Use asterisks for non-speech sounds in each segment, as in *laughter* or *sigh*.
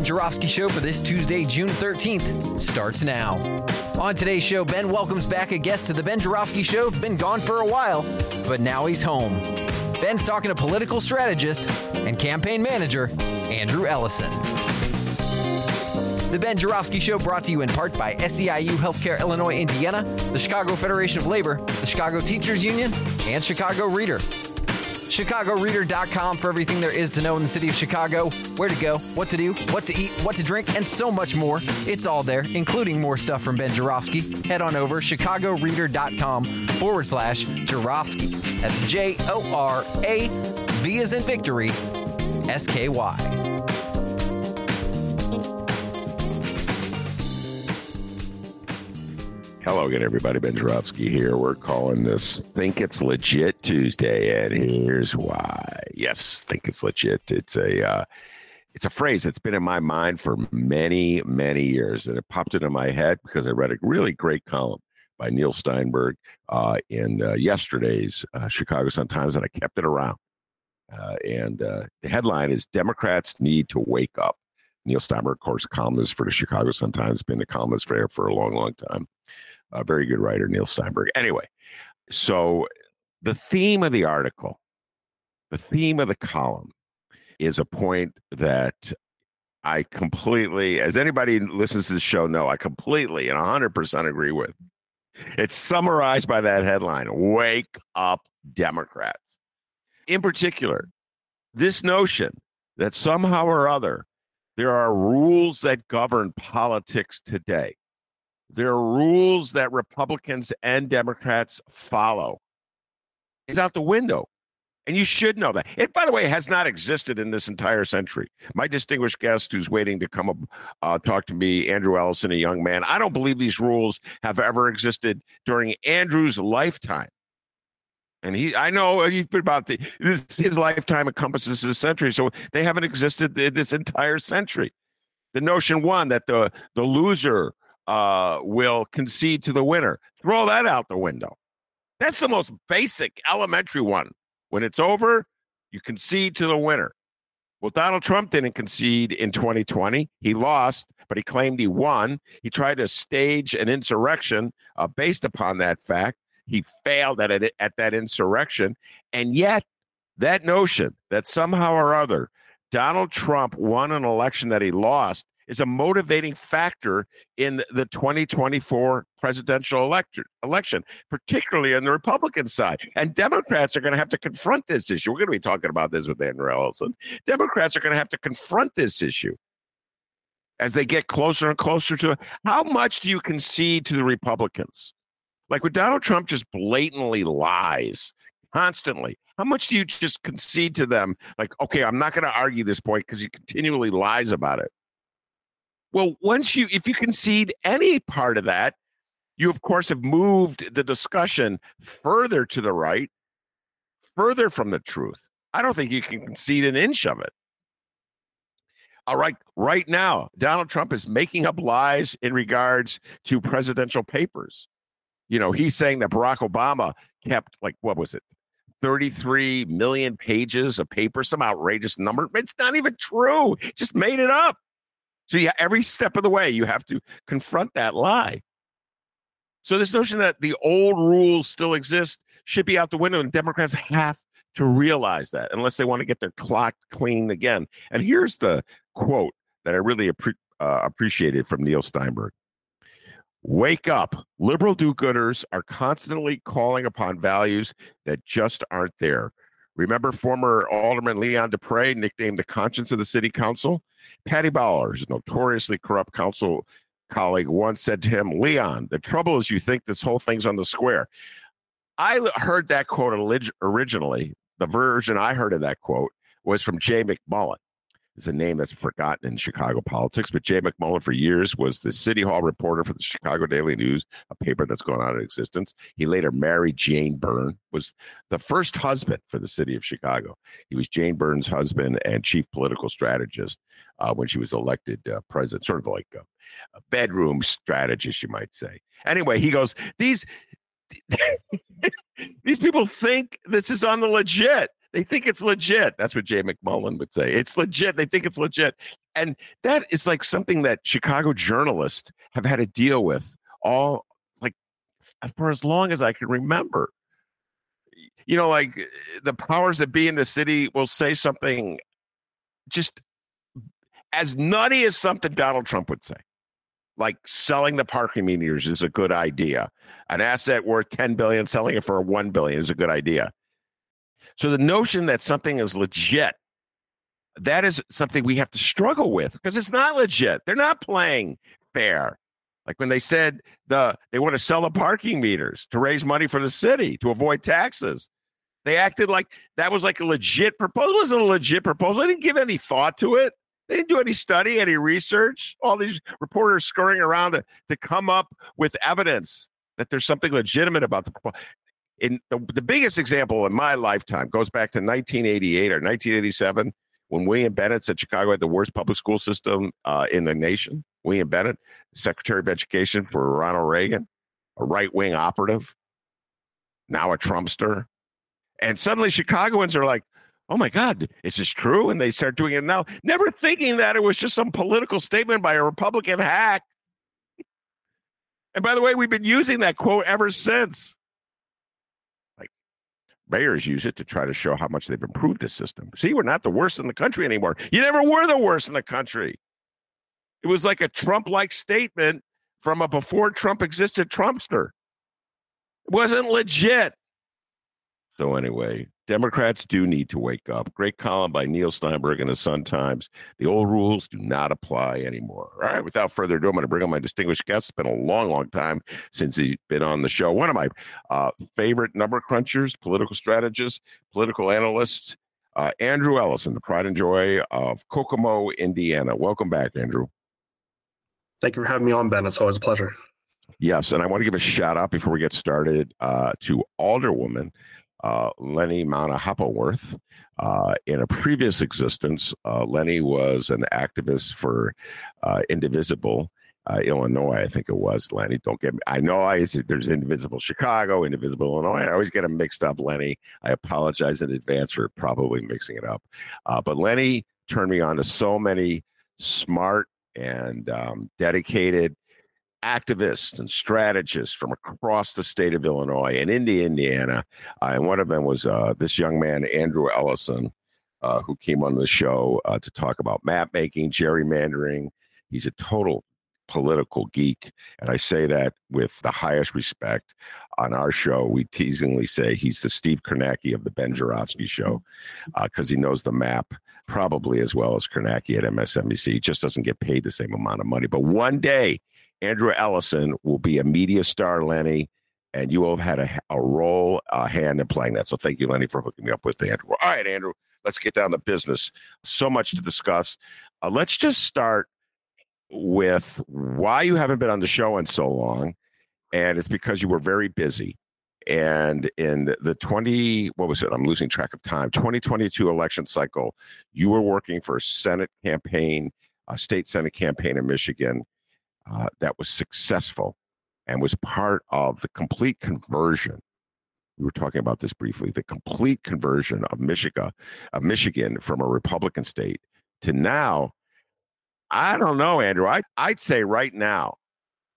Ben Joravsky Show for this Tuesday, June 13th starts now. On today's show, Ben welcomes back a guest to the Ben Joravsky Show. Been gone for a while, but now he's home. Ben's talking to political strategist and campaign manager Andrew Ellison. The Ben Joravsky Show brought to you in part by SEIU Healthcare Illinois, Indiana, the Chicago Federation of Labor, the Chicago Teachers Union, and Chicago Reader. ChicagoReader.com for everything there is to know in the city of Chicago, where to go, what to do, what to eat, what to drink, and so much more. It's all there, including more stuff from Ben Joravsky. Head on over ChicagoReader.com forward slash Joravsky. That's J O R A V as in victory, S K Y. Hello again, everybody. Ben Joravsky here. We're calling this Think It's Legit Tuesday, and here's why. Yes, think it's legit. It's a uh, it's a phrase that's been in my mind for many, many years, and it popped into my head because I read a really great column by Neil Steinberg uh, in uh, yesterday's uh, Chicago Sun Times, and I kept it around. Uh, and uh, the headline is Democrats Need to Wake Up. Neil Steinberg, of course, columnist for the Chicago Sun Times, been a columnist for, for a long, long time a very good writer, Neil Steinberg. Anyway, so the theme of the article, the theme of the column is a point that I completely, as anybody listens to the show know, I completely and 100% agree with. It's summarized by that headline Wake Up Democrats. In particular, this notion that somehow or other there are rules that govern politics today there are rules that Republicans and Democrats follow. Is out the window. And you should know that. It, by the way, has not existed in this entire century. My distinguished guest who's waiting to come up, uh, talk to me, Andrew Ellison, a young man, I don't believe these rules have ever existed during Andrew's lifetime. And he, I know he's been about the, this, his lifetime encompasses a century, so they haven't existed this entire century. The notion, one, that the the loser uh, will concede to the winner. Throw that out the window. That's the most basic, elementary one. When it's over, you concede to the winner. Well, Donald Trump didn't concede in 2020. He lost, but he claimed he won. He tried to stage an insurrection uh, based upon that fact. He failed at it at that insurrection, and yet that notion that somehow or other Donald Trump won an election that he lost is a motivating factor in the 2024 presidential election, election, particularly on the Republican side. And Democrats are going to have to confront this issue. We're going to be talking about this with Andrew Ellison. Democrats are going to have to confront this issue as they get closer and closer to it. how much do you concede to the Republicans? Like when Donald Trump just blatantly lies constantly, how much do you just concede to them? Like, okay, I'm not going to argue this point because he continually lies about it. Well, once you, if you concede any part of that, you of course have moved the discussion further to the right, further from the truth. I don't think you can concede an inch of it. All right, right now, Donald Trump is making up lies in regards to presidential papers. You know, he's saying that Barack Obama kept like what was it, 33 million pages of paper, some outrageous number. It's not even true. Just made it up. So yeah, every step of the way, you have to confront that lie. So this notion that the old rules still exist should be out the window, and Democrats have to realize that unless they want to get their clock clean again. And here's the quote that I really appre- uh, appreciated from Neil Steinberg. Wake up. Liberal do gooders are constantly calling upon values that just aren't there. Remember former Alderman Leon Despres, nicknamed the conscience of the city council? Paddy Bauler, his notoriously corrupt council colleague, once said to him, Leon, the trouble is you think this whole thing's on the square. I heard that quote originally. The version I heard of that quote was from Jay McMullen is a name that's forgotten in Chicago politics. But Jay McMullen, for years, was the City Hall reporter for the Chicago Daily News, a paper that's gone out of existence. He later married Jane Byrne, was the first husband for the city of Chicago. He was Jane Byrne's husband and chief political strategist uh, when she was elected uh, president, sort of like a, a bedroom strategist, you might say. Anyway, he goes, these. *laughs* these people think this is on the legit. They think it's legit. That's what Jay McMullen would say. It's legit. They think it's legit. And that is like something that Chicago journalists have had to deal with all like for as long as I can remember. You know, like the powers that be in the city will say something just as nutty as something Donald Trump would say. Like selling the parking meters is a good idea. An asset worth 10 billion, selling it for 1 billion is a good idea. So the notion that something is legit, that is something we have to struggle with because it's not legit. They're not playing fair. Like when they said the they want to sell the parking meters to raise money for the city to avoid taxes. They acted like that was like a legit proposal. It wasn't a legit proposal. They didn't give any thought to it. They didn't do any study, any research. All these reporters scurrying around to, to come up with evidence that there's something legitimate about the proposal in the, the biggest example in my lifetime goes back to 1988 or 1987 when William Bennett said Chicago had the worst public school system uh, in the nation. William Bennett, Secretary of Education for Ronald Reagan, a right wing operative, now a Trumpster. And suddenly Chicagoans are like, oh my God, is this true? And they start doing it now, never thinking that it was just some political statement by a Republican hack. And by the way, we've been using that quote ever since mayors use it to try to show how much they've improved the system. See, we're not the worst in the country anymore. You never were the worst in the country. It was like a Trump like statement from a before Trump existed Trumpster. It wasn't legit. So, anyway, Democrats do need to wake up. Great column by Neil Steinberg in the Sun Times. The old rules do not apply anymore. All right, without further ado, I'm going to bring on my distinguished guest. It's been a long, long time since he's been on the show. One of my uh, favorite number crunchers, political strategists, political analysts, uh, Andrew Ellison, the pride and joy of Kokomo, Indiana. Welcome back, Andrew. Thank you for having me on, Ben. It's always a pleasure. Yes, and I want to give a shout out before we get started uh, to Alderwoman uh, Leni Mana Hoppeworth. Uh, in a previous existence, uh, Leni was an activist for uh, Indivisible. Uh, Illinois, I think it was Leni. Don't get me. I know I there's Indivisible Chicago, Indivisible Illinois. I always get them mixed up, Leni. I apologize in advance for probably mixing it up. Uh, but Leni turned me on to so many smart and um, dedicated activists and strategists from across the state of Illinois and into Indiana. Uh, and one of them was uh, this young man, Andrew Ellison, uh, who came on the show uh, to talk about map making, gerrymandering. He's a total political geek. And I say that with the highest respect. On our show, we teasingly say he's the Steve Kornacki of the Ben Joravsky show because uh, he knows the map probably as well as Kornacki at MSNBC. He just doesn't get paid the same amount of money. But one day Andrew Ellison will be a media star, Leni, and you will have had a, a role, a hand in playing that. So thank you, Leni, for hooking me up with Andrew. All right, Andrew, let's get down to business. So much to discuss. Uh, let's just start with why you haven't been on the show in so long. And it's because you were very busy. And in the 20, what was it? I'm losing track of time. 2022 election cycle, you were working for a Senate campaign, a state Senate campaign in Michigan uh, that was successful and was part of the complete conversion. We were talking about this briefly. The complete conversion of Michigan, of Michigan from a Republican state to now. I don't know, Andrew. I, I'd say right now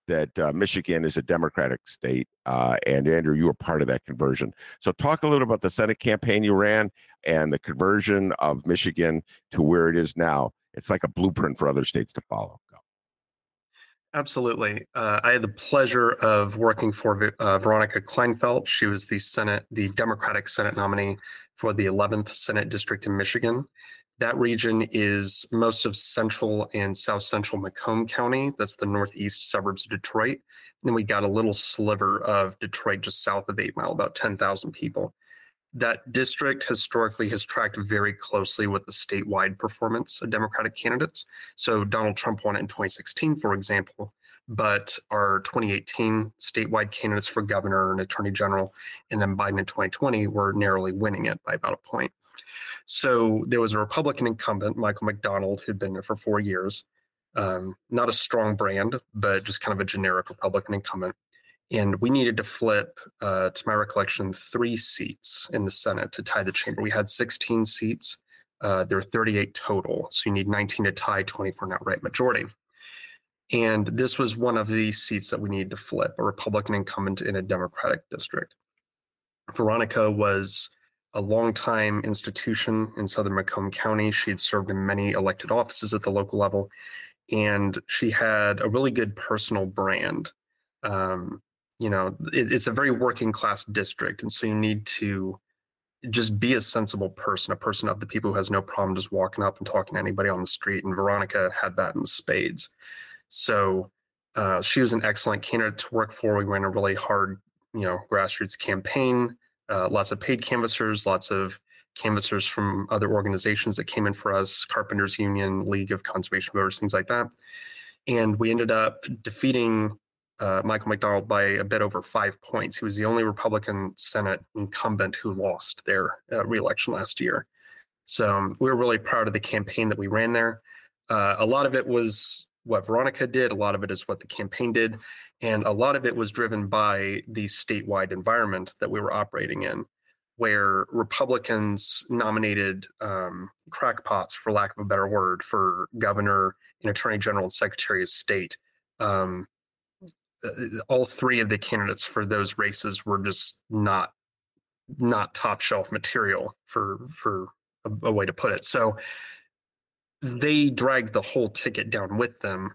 that uh, Michigan is a Democratic state. Uh, and Andrew, you were part of that conversion. So, talk a little about the Senate campaign you ran and the conversion of Michigan to where it is now. It's like a blueprint for other states to follow. Absolutely. Uh, I had the pleasure of working for uh, Veronica Klinefelt. She was the Senate, the Democratic Senate nominee for the 11th Senate District in Michigan. That region is most of central and south central Macomb County. That's the northeast suburbs of Detroit. And then we got a little sliver of Detroit just south of Eight Mile, about 10,000 people. That district historically has tracked very closely with the statewide performance of Democratic candidates. So Donald Trump won it in 2016, for example, but our 2018 statewide candidates for governor and attorney general, and then Biden in 2020 were narrowly winning it by about a point. So there was a Republican incumbent, Michael MacDonald, who'd been there for four years. Um, not a strong brand, but just kind of a generic Republican incumbent. And we needed to flip, uh, to my recollection, three seats in the Senate to tie the chamber. We had 16 seats. Uh, there are 38 total. So you need 19 to tie, 24 an outright majority. And this was one of the seats that we needed to flip a Republican incumbent in a Democratic district. Veronica was a longtime institution in southern Macomb County. She had served in many elected offices at the local level, and she had a really good personal brand. Um, you know, it, it's a very working class district, and so you need to just be a sensible person, a person of the people who has no problem just walking up and talking to anybody on the street. And Veronica had that in spades. So uh, she was an excellent candidate to work for. We ran a really hard, you know, grassroots campaign uh, lots of paid canvassers, lots of canvassers from other organizations that came in for us, Carpenters Union, League of Conservation Voters, things like that. And we ended up defeating uh, Michael MacDonald by a bit over five points. He was the only Republican Senate incumbent who lost their uh, reelection last year. So um, we were really proud of the campaign that we ran there. Uh, a lot of it was what Veronica did, a lot of it is what the campaign did. And a lot of it was driven by the statewide environment that we were operating in, where Republicans nominated um, crackpots, for lack of a better word, for governor and attorney general and secretary of state. Um, all three of the candidates for those races were just not not top shelf material for for a, a way to put it. So they dragged the whole ticket down with them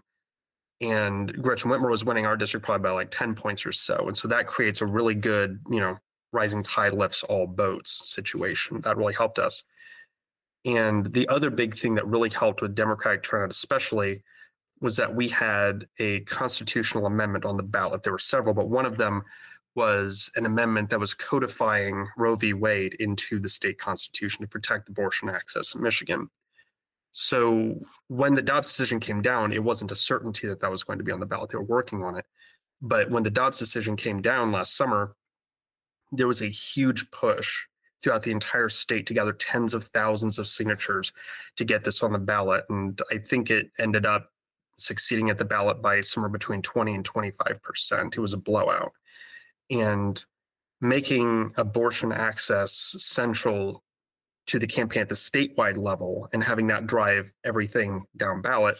and Gretchen Whitmer was winning our district probably by like 10 points or so. And so that creates a really good, you know, rising tide lifts all boats situation. That really helped us. And the other big thing that really helped with Democratic turnout, especially, was that we had a constitutional amendment on the ballot. There were several, but one of them was an amendment that was codifying Roe v. Wade into the state constitution to protect abortion access in Michigan. So when the Dobbs decision came down, it wasn't a certainty that that was going to be on the ballot. They were working on it. But when the Dobbs decision came down last summer, there was a huge push throughout the entire state to gather tens of thousands of signatures to get this on the ballot. And I think it ended up succeeding at the ballot by somewhere between 20 and 25%. It was a blowout. And making abortion access central to the campaign at the statewide level and having that drive everything down ballot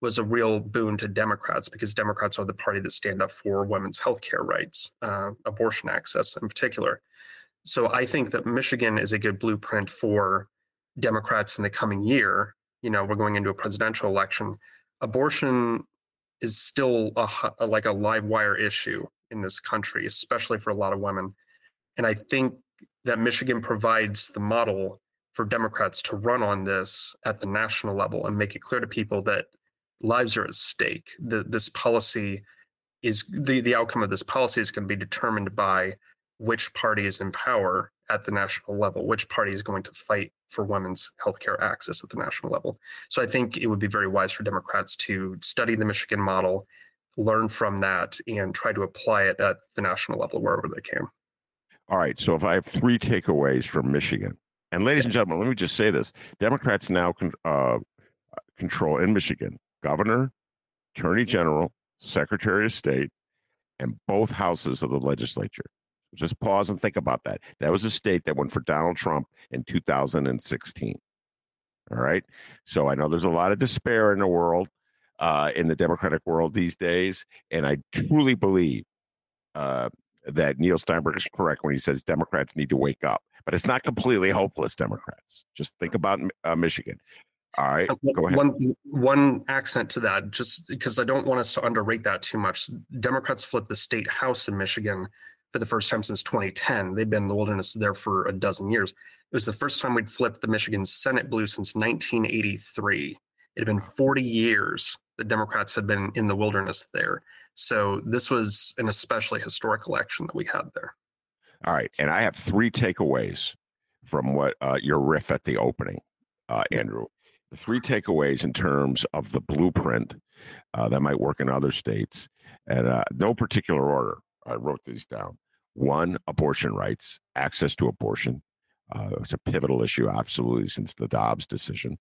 was a real boon to Democrats because Democrats are the party that stand up for women's health care rights, uh, abortion access in particular. So I think that Michigan is a good blueprint for Democrats in the coming year. You know, we're going into a presidential election. Abortion is still a, a, like a live wire issue in this country, especially for a lot of women. And I think that Michigan provides the model for Democrats to run on this at the national level and make it clear to people that lives are at stake. The, this policy is the, the outcome of this policy is going to be determined by which party is in power at the national level, which party is going to fight for women's healthcare access at the national level. So I think it would be very wise for Democrats to study the Michigan model, learn from that, and try to apply it at the national level wherever they can. All right. So if I have three takeaways from Michigan, and ladies and gentlemen, let me just say this: Democrats now con- uh, control in Michigan governor, attorney general, secretary of state, and both houses of the legislature. Just pause and think about that. That was a state that went for Donald Trump in 2016. All right. So I know there's a lot of despair in the world, uh, in the Democratic world these days. And I truly believe uh, that Neil Steinberg is correct when he says Democrats need to wake up but it's not completely hopeless. Democrats. Just think about uh, Michigan. All right, uh, go ahead. One one accent to that, just because I don't want us to underrate that too much. Democrats flipped the state house in Michigan for the first time since 2010. They've been in the wilderness there for a dozen years. It was the first time we'd flipped the Michigan Senate blue since 1983. It had been 40 years the Democrats had been in the wilderness there. So this was an especially historic election that we had there. All right. And I have three takeaways from what uh, your riff at the opening, uh, Andrew. The three takeaways in terms of the blueprint uh, that might work in other states, and uh, no particular order. I wrote these down. One, abortion rights, access to abortion. Uh, it's a pivotal issue, absolutely, since the Dobbs decision.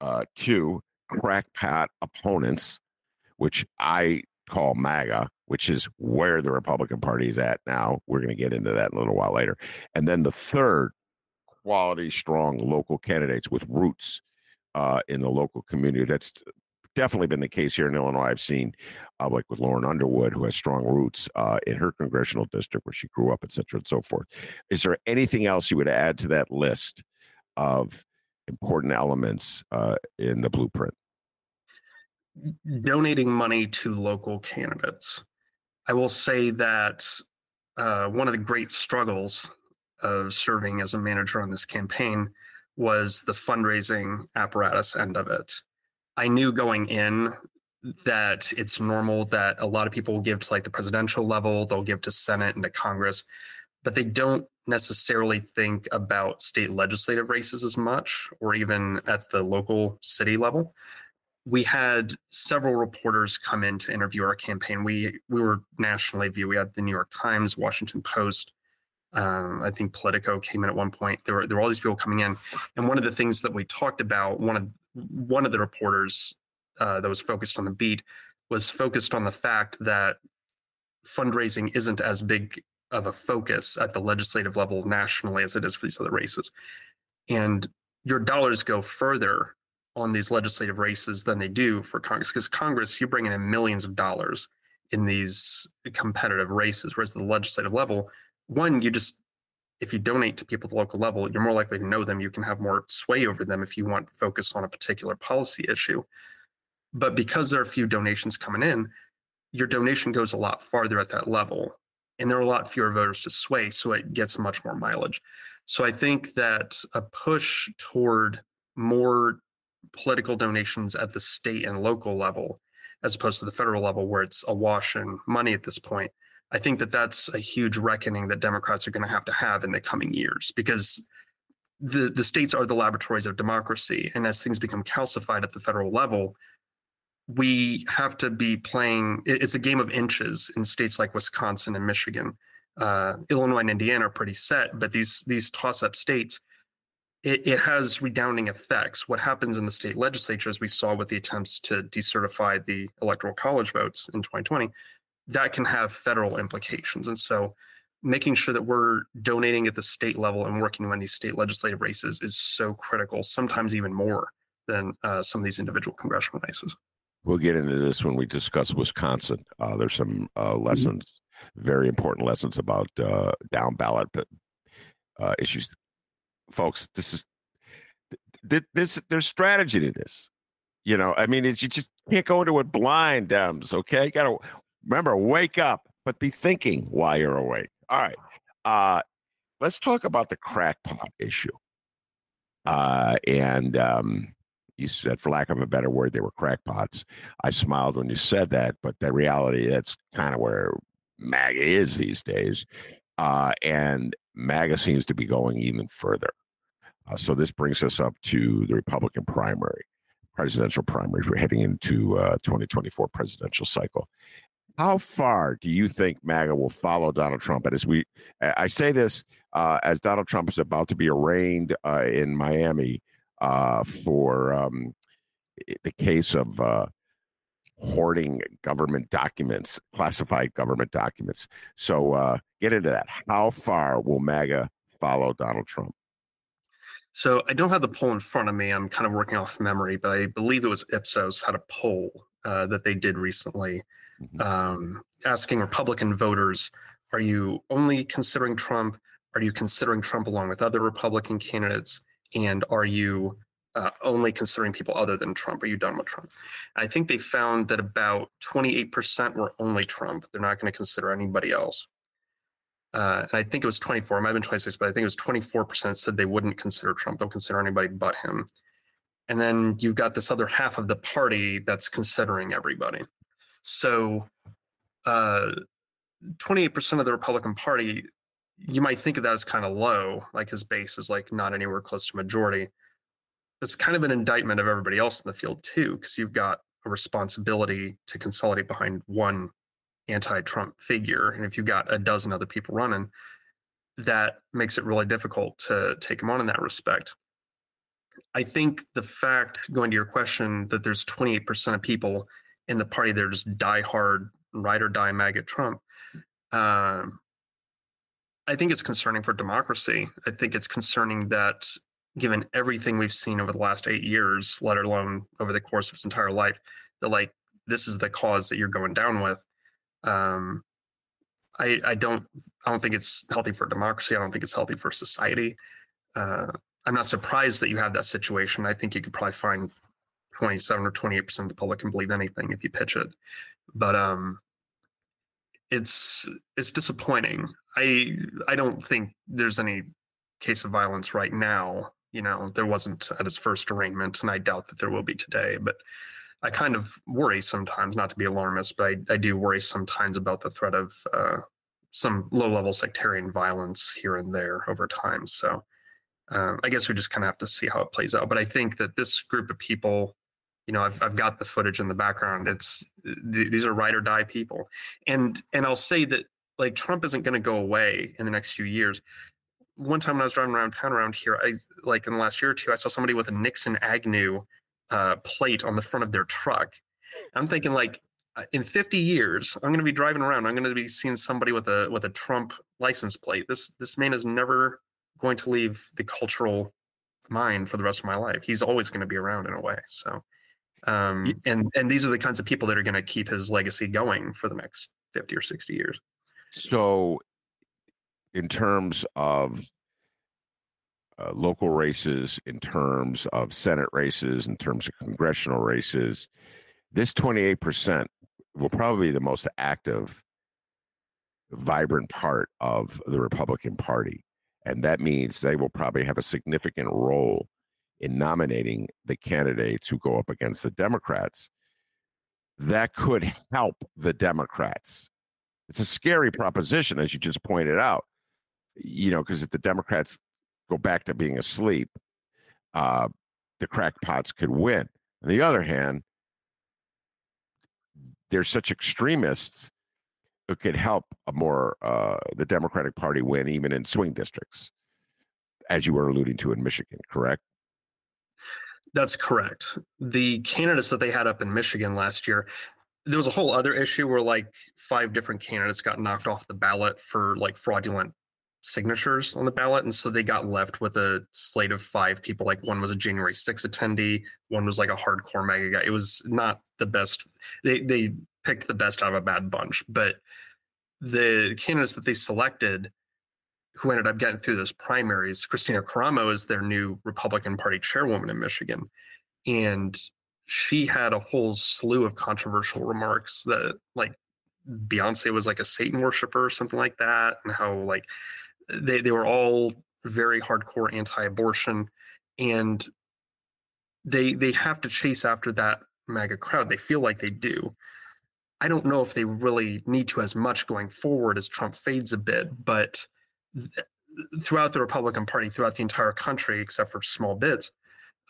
Uh, two, crackpot opponents, which I call MAGA, which is where the Republican Party is at now. We're going to get into that in a little while later. And then the third, quality, strong local candidates with roots uh, in the local community. That's definitely been the case here in Illinois. I've seen, uh, like with Lauren Underwood, who has strong roots uh, in her congressional district where she grew up, et cetera, and so forth. Is there anything else you would add to that list of important elements uh, in the blueprint? Donating money to local candidates. I will say that uh, one of the great struggles of serving as a manager on this campaign was the fundraising apparatus end of it. I knew going in that it's normal that a lot of people will give to like the presidential level, they'll give to Senate and to Congress, but they don't necessarily think about state legislative races as much or even at the local city level. We had several reporters come in to interview our campaign. We we were nationally viewed. We had the New York Times, Washington Post, um, I think Politico came in at one point. There were there were all these people coming in, and one of the things that we talked about, one of one of the reporters uh, that was focused on the beat was focused on the fact that fundraising isn't as big of a focus at the legislative level nationally as it is for these other races. And your dollars go further on these legislative races than they do for Congress because Congress, you're bringing in millions of dollars in these competitive races, whereas the legislative level, one, you just if you donate to people at the local level, you're more likely to know them. You can have more sway over them if you want to focus on a particular policy issue. But because there are a few donations coming in, your donation goes a lot farther at that level and there are a lot fewer voters to sway, so it gets much more mileage. So I think that a push toward more political donations at the state and local level, as opposed to the federal level, where it's awash in money at this point, I think that that's a huge reckoning that Democrats are going to have to have in the coming years because the the states are the laboratories of democracy, and as things become calcified at the federal level, we have to be playing. It's a game of inches in states like Wisconsin and Michigan. Uh, Illinois and Indiana are pretty set, but these these toss up states, it, it, has redounding effects. What happens in the state legislature, as we saw with the attempts to decertify the electoral college votes in 2020, that can have federal implications. And so, making sure that we're donating at the state level and working on these state legislative races is so critical. Sometimes even more than uh, some of these individual congressional races. We'll get into this when we discuss Wisconsin. Uh, there's some uh, mm-hmm. lessons, mm-hmm. very important lessons about uh, down ballot uh, issues. Folks, this is this. There's strategy to this. You know, I mean, you just can't go into it blind, Dems. Okay, got to remember, wake up, but be thinking while you're awake. All right, uh, let's talk about the crackpot issue. Uh, and um, you said, for lack of a better word, they were crackpots. I smiled when you said that, but the reality, that's kind of where MAGA is these days. Uh, and MAGA seems to be going even further. Uh, so this brings us up to the Republican primary, presidential primary. We're heading into uh, 2024 presidential cycle. How far do you think MAGA will follow Donald Trump? And as we, I say this uh, as Donald Trump is about to be arraigned uh, in Miami uh, for um, the case of uh, hoarding government documents, classified government documents. So uh, get into that. How far will MAGA follow Donald Trump? So I don't have the poll in front of me. I'm kind of working off memory, but I believe it was Ipsos had a poll uh, that they did recently mm-hmm. um, asking Republican voters, are you only considering Trump? Are you considering Trump along with other Republican candidates? and are you uh, only considering people other than Trump? Are you done with Trump? I think they found that about 28% were only Trump. They're not going to consider anybody else. uh, and I think it was 24, it might have been 26, but I think it was 24% said they wouldn't consider Trump. They'll consider anybody but him. And then you've got this other half of the party that's considering everybody. So uh, 28% of the Republican Party, you might think of that as kind of low, like his base is like not anywhere close to majority. That's kind of an indictment of everybody else in the field, too, because you've got a responsibility to consolidate behind one anti-Trump figure, and if you've got a dozen other people running, that makes it really difficult to take him on in that respect. I think the fact, going to your question, that there's 28% of people in the party that are just diehard ride or die MAGA Trump, um, I think it's concerning for democracy. I think it's concerning that given everything we've seen over the last eight years, let alone over the course of his entire life, that like this is the cause that you're going down with um, I, I don't I don't think it's healthy for democracy. I don't think it's healthy for society. Uh, I'm not surprised that you have that situation. I think you could probably find 27 or 28 percent of the public can believe anything if you pitch it, but um, it's it's disappointing. I I don't think there's any case of violence right now. You know, there wasn't at his first arraignment, and I doubt that there will be today. But I kind of worry sometimes, not to be alarmist, but I, I do worry sometimes about the threat of uh, some low level sectarian violence here and there over time. So um, I guess we just kind of have to see how it plays out. But I think that this group of people, you know, I've, I've got the footage in the background. It's th- these are ride or die people, and and I'll say that like Trump isn't going to go away in the next few years. One time when I was driving around town around here, I like in the last year or two, I saw somebody with a Nixon Agnew uh, plate on the front of their truck. I'm thinking like uh, in 50 years, I'm going to be driving around. I'm going to be seeing somebody with a with a Trump license plate. This this man is never going to leave the cultural mind for the rest of my life. He's always going to be around in a way. So, um, and and these are the kinds of people that are going to keep his legacy going for the next 50 or 60 years. So, in terms of uh, local races, in terms of Senate races, in terms of congressional races, this 28% will probably be the most active, vibrant part of the Republican Party. And that means they will probably have a significant role in nominating the candidates who go up against the Democrats. That could help the Democrats. It's a scary proposition, as you just pointed out. You know, because if the Democrats go back to being asleep, uh, the crackpots could win. On the other hand, there's such extremists who could help a more uh, the Democratic Party win even in swing districts, as you were alluding to in Michigan, correct? That's correct. The candidates that they had up in Michigan last year, there was a whole other issue where like five different candidates got knocked off the ballot for like fraudulent signatures on the ballot. And so they got left with a slate of five people. Like one was a January 6 attendee, one was like a hardcore MAGA guy. It was not the best. They they picked the best out of a bad bunch. But the candidates that they selected who ended up getting through those primaries, Kristina Karamo is their new Republican Party chairwoman in Michigan. And she had a whole slew of controversial remarks that like Beyonce was like a Satan worshiper or something like that, and how like they, they were all very hardcore anti-abortion and they they have to chase after that MAGA crowd. They feel like they do. I don't know if they really need to as much going forward as Trump fades a bit, but th- throughout the Republican Party, throughout the entire country, except for small bits,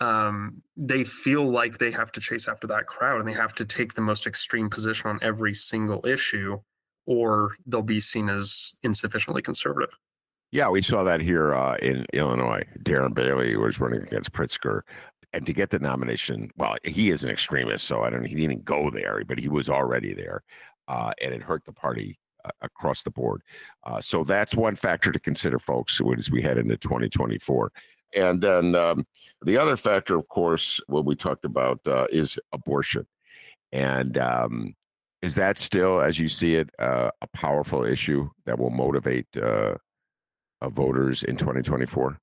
um, they feel like they have to chase after that crowd and they have to take the most extreme position on every single issue, or they'll be seen as insufficiently conservative. Yeah, we saw that here uh, in Illinois. Darren Bailey was running against Pritzker, and to get the nomination, well, he is an extremist, so I don't. He didn't go there, but he was already there, uh, and it hurt the party across the board. Uh, so that's one factor to consider, folks, as we head into 2024. And then um, the other factor, of course, what we talked about uh, is abortion, and um, is that still, as you see it, uh, a powerful issue that will motivate of voters in 2024?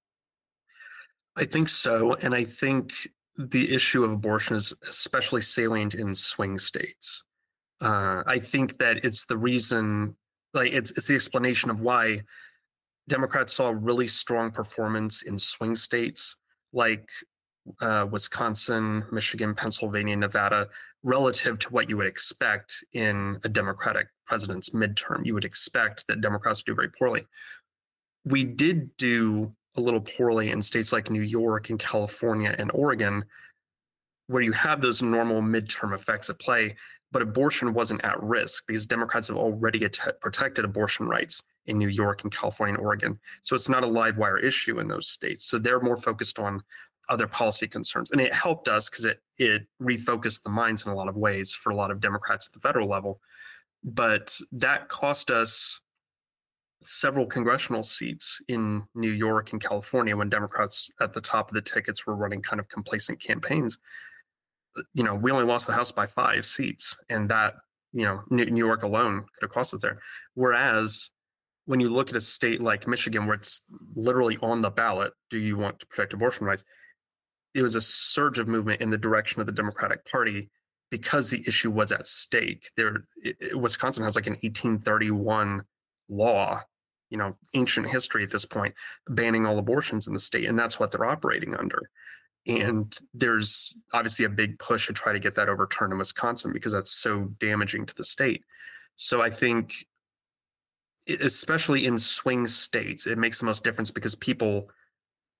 I think so. And I think the issue of abortion is especially salient in swing states. Uh, I think that it's the reason like it's it's the explanation of why Democrats saw really strong performance in swing states like uh, Wisconsin, Michigan, Pennsylvania, Nevada, relative to what you would expect in a Democratic president's midterm. You would expect that Democrats would do very poorly. We did do a little poorly in states like New York and California and Oregon, where you have those normal midterm effects at play, but abortion wasn't at risk because Democrats have already protected abortion rights in New York and California and Oregon. So it's not a live wire issue in those states. So they're more focused on other policy concerns. And it helped us because it it refocused the minds in a lot of ways for a lot of Democrats at the federal level. But that cost us several congressional seats in New York and California when Democrats at the top of the tickets were running kind of complacent campaigns. You know, we only lost the House by five seats, and that, you know, New York alone could have cost us there. Whereas when you look at a state like Michigan, where it's literally on the ballot, do you want to protect abortion rights? It was a surge of movement in the direction of the Democratic Party because the issue was at stake. There, it, Wisconsin has like an 1831 law, you know, ancient history at this point, banning all abortions in the state, and that's what they're operating under. And there's obviously a big push to try to get that overturned in Wisconsin because that's so damaging to the state. So I think especially in swing states, it makes the most difference because people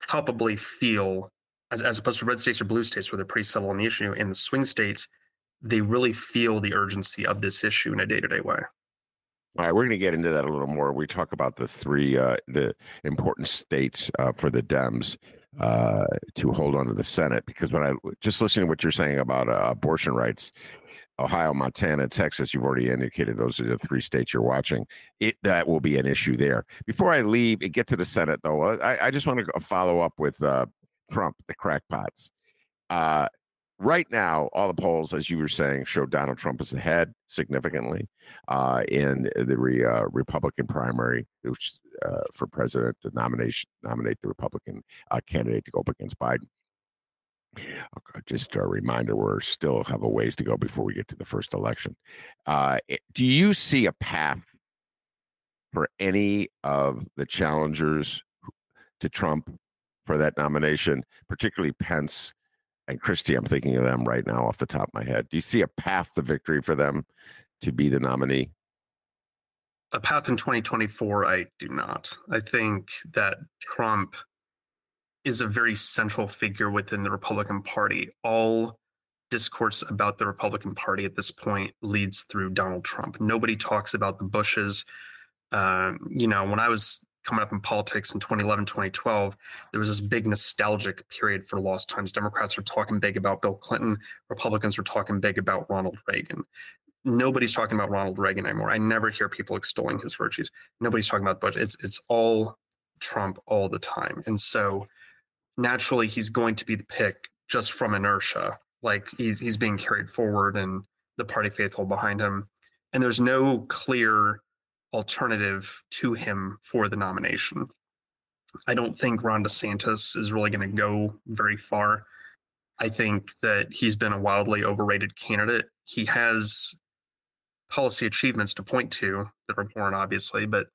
palpably feel, as, as opposed to red states or blue states where they're pretty subtle on the issue, in the swing states, they really feel the urgency of this issue in a day to day way. All right, we're going to get into that a little more. We talk about the three uh, the important states uh, for the Dems uh, to hold on to the Senate because when I just listening to what you're saying about uh, abortion rights, Ohio, Montana, Texas, you've already indicated those are the three states you're watching. It that will be an issue there. Before I leave and get to the Senate, though, uh, I, I just want to follow up with uh, Trump, the crackpots. Uh, right now, all the polls, as you were saying, show Donald Trump is ahead significantly uh, in the re, uh, Republican primary, which uh, for president to nomination nominate the Republican candidate to go up against Biden. Just a reminder we're still have a ways to go before we get to the first election. Uh, eh, do you see a path for any of the challengers to trump for that nomination particularly pence and christie i'm thinking of them right now off the top of my head do you see a path to victory for them to be the nominee a path in 2024 i do not i think that trump is a very central figure within the Republican Party. All discourse about the Republican Party at this point leads through Donald Trump. Nobody talks about the Bushes. Um, you know, when I was coming up in politics in 2011, 2012, there was this big nostalgic period for lost times. Democrats were talking big about Bill Clinton, Republicans were talking big about Ronald Reagan. Nobody's talking about Ronald Reagan anymore. I never hear people extolling his virtues. Nobody's talking about Bush. It's it's all Trump all the time. And so naturally he's going to be the pick just from inertia. Like he's he's being carried forward and the party faithful behind him. And there's no clear alternative to him for the nomination. I don't think Ron DeSantis is really going to go very far. I think that he's been a wildly overrated candidate. He has policy achievements to point to that are important, obviously, but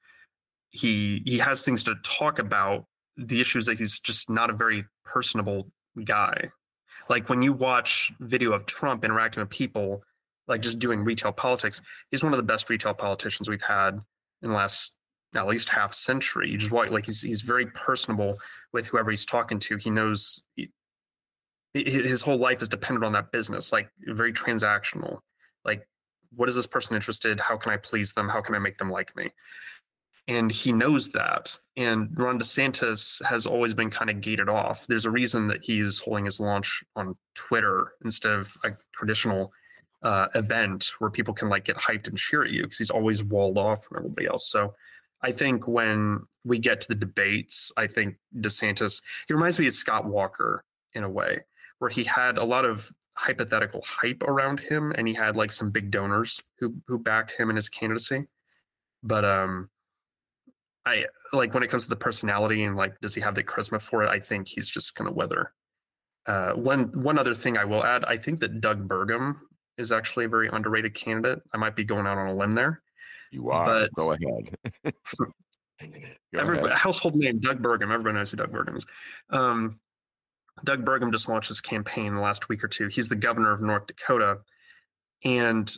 he he has things to talk about the issue is that he's just not a very personable guy. Like when you watch video of Trump interacting with people, like just doing retail politics, he's one of the best retail politicians we've had in the last at least half century. You just mm-hmm. watch like he's he's very personable with whoever he's talking to. He knows he, his whole life is dependent on that business, like very transactional. Like, what is this person interested? How can I please them? How can I make them like me? and he knows that. And Ron DeSantis has always been kind of gated off. There's a reason that he is holding his launch on Twitter instead of a traditional uh, event where people can like get hyped and cheer at you because he's always walled off from everybody else. So I think when we get to the debates, I think DeSantis, he reminds me of Scott Walker in a way, where he had a lot of hypothetical hype around him and he had like some big donors who who backed him in his candidacy. But um I like when it comes to the personality and like does he have the charisma for it? I think he's just gonna weather. Uh, one one other thing I will add, I think that Doug Burgum is actually a very underrated candidate. I might be going out on a limb there. You are. But, Go ahead. *laughs* Go everybody, ahead. household name Doug Burgum. Everybody knows who Doug Burgum is. Um, Doug Burgum just launched his campaign the last week or two. He's the governor of North Dakota, and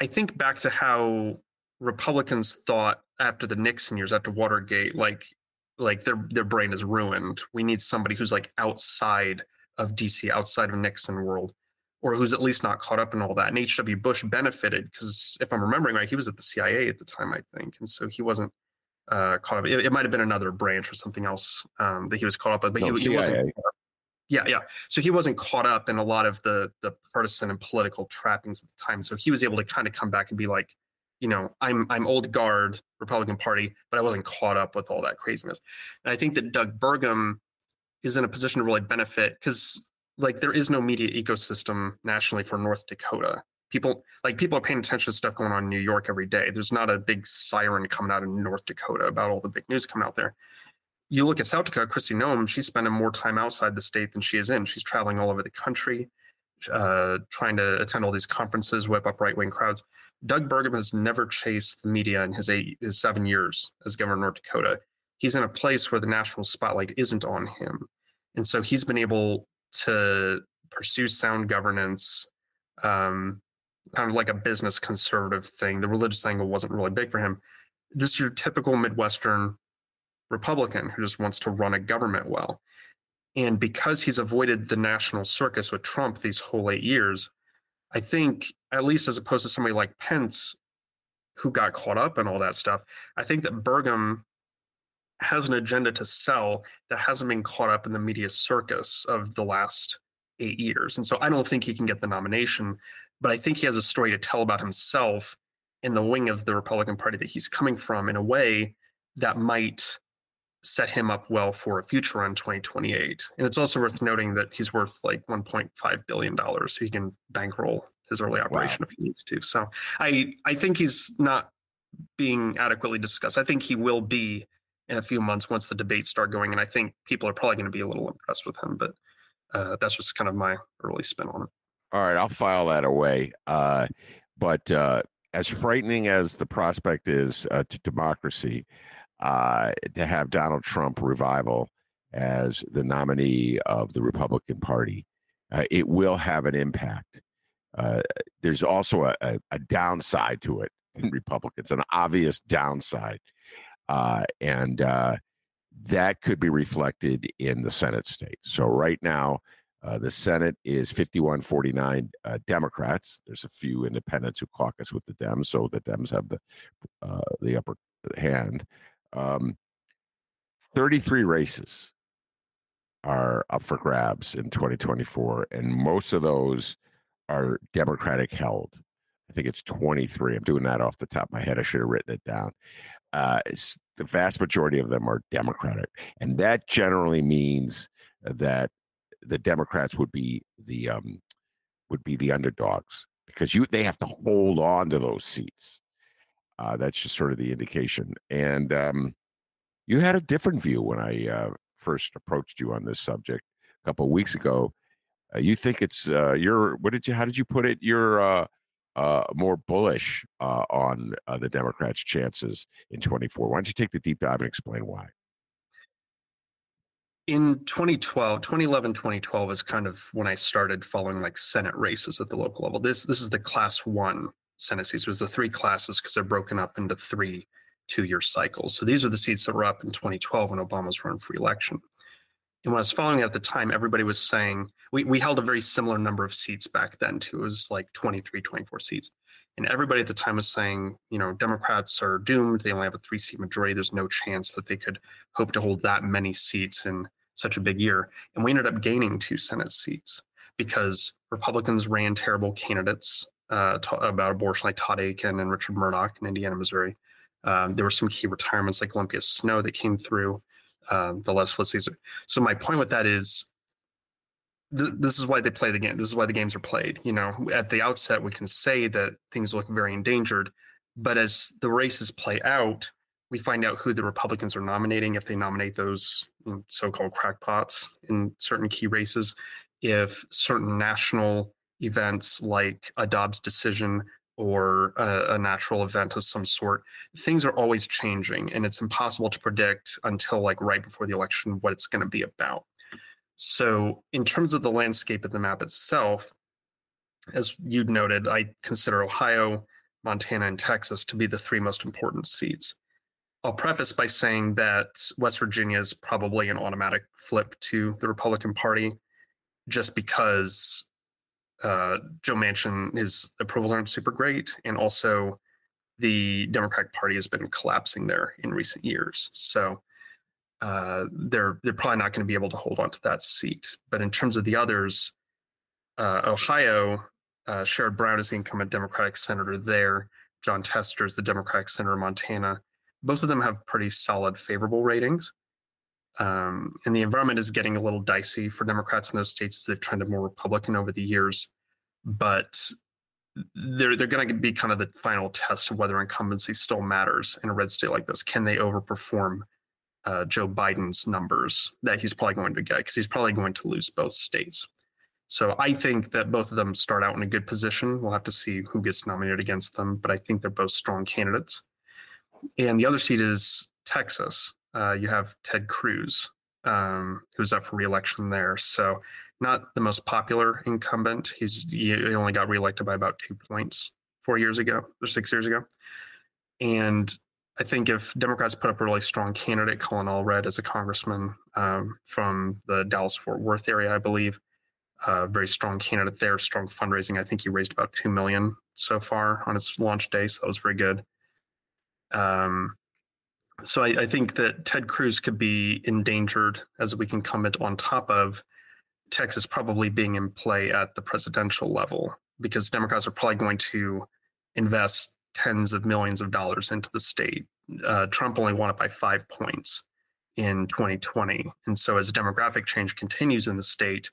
I think back to how Republicans thought after the Nixon years, after Watergate, like like their their brain is ruined. We need somebody who's like outside of DC, outside of Nixon world, or who's at least not caught up in all that. And H.W. Bush benefited because if I'm remembering right, he was at the CIA at the time, I think, and so he wasn't uh, caught up. It, it might have been another branch or something else um, that he was caught up, with, but no, he, he wasn't. Yeah, yeah. So he wasn't caught up in a lot of the the partisan and political trappings at the time. So he was able to kind of come back and be like, you know, I'm I'm old guard Republican Party, but I wasn't caught up with all that craziness. And I think that Doug Burgum is in a position to really benefit because like there is no media ecosystem nationally for North Dakota. People like people are paying attention to stuff going on in New York every day. There's not a big siren coming out of North Dakota about all the big news coming out there. You look at South Dakota, Kristi Noem, she's spending more time outside the state than she is in. She's traveling all over the country, uh, trying to attend all these conferences, whip up right wing crowds. Doug Burgum has never chased the media in his eight, his seven years as governor of North Dakota. He's in a place where the national spotlight isn't on him, and so he's been able to pursue sound governance, um, kind of like a business conservative thing. The religious angle wasn't really big for him. Just your typical Midwestern Republican who just wants to run a government well. And because he's avoided the national circus with Trump these whole eight years, I think, at least as opposed to somebody like Pence, who got caught up in all that stuff, I think that Burgum has an agenda to sell that hasn't been caught up in the media circus of the last eight years. And so I don't think he can get the nomination, but I think he has a story to tell about himself in the wing of the Republican Party that he's coming from in a way that might set him up well for a future run 2028. And it's also worth noting that he's worth like 1.5 billion dollars, so he can bankroll his early operation wow. if he needs to. So I I think he's not being adequately discussed. I think he will be in a few months once the debates start going, and I think people are probably going to be a little impressed with him. But uh, that's just kind of my early spin on it. All right, I'll file that away. Uh, but uh, as frightening as the prospect is uh, to democracy, uh, to have Donald Trump revival as the nominee of the Republican Party, uh, it will have an impact. Uh, there's also a, a, a, downside to it in Republicans, an obvious downside. Uh, and uh, that could be reflected in the Senate state. So, right now, uh, the Senate is 51 49 Democrats. There's a few independents who caucus with the Dems, so the Dems have the, the upper hand. Um, 33 races are up for grabs in 2024, and most of those are Democratic held. I think it's 23. I'm doing that off the top of my head. I should have written it down. Uh, the vast majority of them are Democratic, and that generally means that the Democrats would be the um, would be the underdogs because you they have to hold on to those seats. Uh, that's just sort of the indication. And um, you had a different view when I uh, first approached you on this subject a couple of weeks ago. Uh, you think it's uh, you're what did you how did you put it? You're uh, uh, more bullish uh, on the Democrats' chances in 24. Why don't you take the deep dive and explain why? in 2012 2011 2012 is kind of when i started following like senate races at the local level this this is the class one Senate seats. It was the three classes because they're broken up into three two-year cycles. So these are the seats that were up in 2012 when Obama was running for election. And when I was following it at the time, everybody was saying we, we held a very similar number of seats back then too. It was like 23, 24 seats. And everybody at the time was saying, you know, Democrats are doomed. They only have a three seat majority. There's no chance that they could hope to hold that many seats in such a big year. And we ended up gaining two Senate seats because Republicans ran terrible candidates uh, about abortion, like Todd Akin and Richard Mourdock in Indiana, Missouri. Um, there were some key retirements like Olympia Snowe that came through um, the legislature. So my point with that is th- this is why they play the game. This is why the games are played. You know, at the outset, we can say that things look very endangered, but as the races play out, we find out who the Republicans are nominating if they nominate those so-called crackpots in certain key races. If certain national events like a Dobbs decision or a, a, natural event of some sort, things are always changing and it's impossible to predict until like right before the election what it's going to be about. So, in terms of the landscape of the map itself, as you noted, I consider Ohio, Montana, and Texas to be the three most important seats. I'll preface by saying that West Virginia is probably an automatic flip to the Republican Party just because uh, Joe Manchin, his approvals aren't super great, and also the Democratic Party has been collapsing there in recent years. So uh, they're they're probably not going to be able to hold on to that seat. But in terms of the others, uh, Ohio, uh, Sherrod Brown is the incumbent Democratic senator there. Jon Tester is the Democratic senator in Montana. Both of them have pretty solid favorable ratings. Um, and the environment is getting a little dicey for Democrats in those states as they've trended more Republican over the years. But they're they're going to be kind of the final test of whether incumbency still matters in a red state like this. Can they overperform uh, Joe Biden's numbers that he's probably going to get because he's probably going to lose both states. So I think that both of them start out in a good position. We'll have to see who gets nominated against them, but I think they're both strong candidates. And the other seat is Texas uh, you have Ted Cruz, um, who's up for reelection there. So not the most popular incumbent. He's he only got reelected by about two points four years ago or six years ago. And I think if Democrats put up a really strong candidate, Colin Allred as a congressman um, from the Dallas Fort Worth area, I believe, uh, very strong candidate there, strong fundraising. I think he raised about two million so far on his launch day, so that was very good. Um, so I, I, think that Ted Cruz could be endangered as we can comment on top of Texas probably being in play at the presidential level because Democrats are probably going to invest tens of millions of dollars into the state. Uh, Trump only won it by five points in 2020. And so as demographic change continues in the state,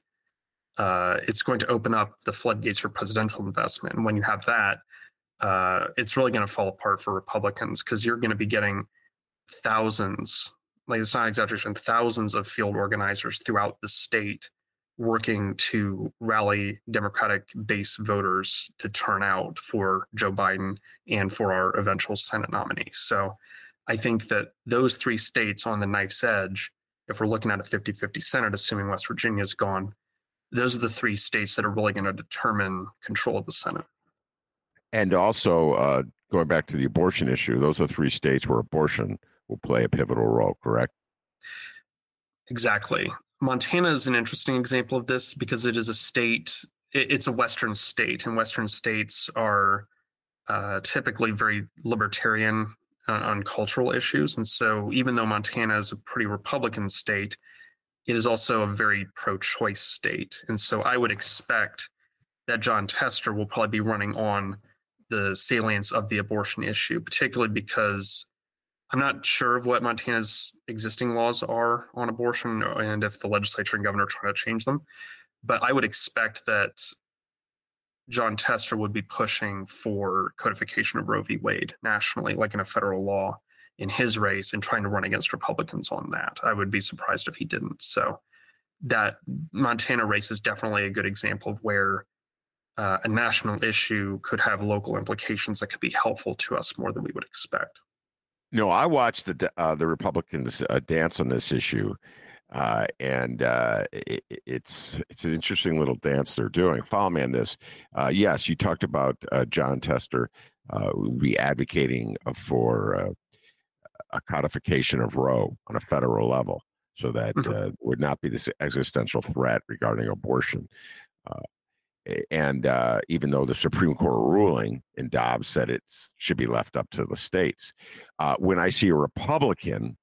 uh, it's going to open up the floodgates for presidential investment. And when you have that, uh, it's really going to fall apart for Republicans because you're going to be getting – thousands, like it's not exaggeration, thousands of field organizers throughout the state working to rally Democratic base voters to turn out for Joe Biden and for our eventual Senate nominee. So I think that those three states on the knife's edge, if we're looking at a 50 50 Senate, assuming West Virginia is gone, those are the three states that are really going to determine control of the Senate. And also, uh, going back to the abortion issue, those are three states where abortion will play a pivotal role, correct? Exactly. Montana is an interesting example of this because it is a state, it's a Western state, and Western states are uh, typically very libertarian on, on cultural issues. And so, even though Montana is a pretty Republican state, it is also a very pro choice state. And so, I would expect that Jon Tester will probably be running on the salience of the abortion issue, particularly because I'm not sure of what Montana's existing laws are on abortion and if the legislature and governor are trying to change them. But I would expect that Jon Tester would be pushing for codification of Roe v. Wade nationally, like in a federal law in his race and trying to run against Republicans on that. I would be surprised if he didn't. So that Montana race is definitely a good example of where uh, a national issue could have local implications that could be helpful to us more than we would expect. No, I watched the uh, the Republicans uh, dance on this issue, uh, and uh, it, it's it's an interesting little dance they're doing. Follow me on this. Uh, yes, you talked about uh, Jon Tester will be advocating for a codification of Roe on a federal level, so that mm-hmm. would not be this existential threat regarding abortion and uh, even though the Supreme Court ruling in Dobbs said it should be left up to the states, uh, when I see a Republican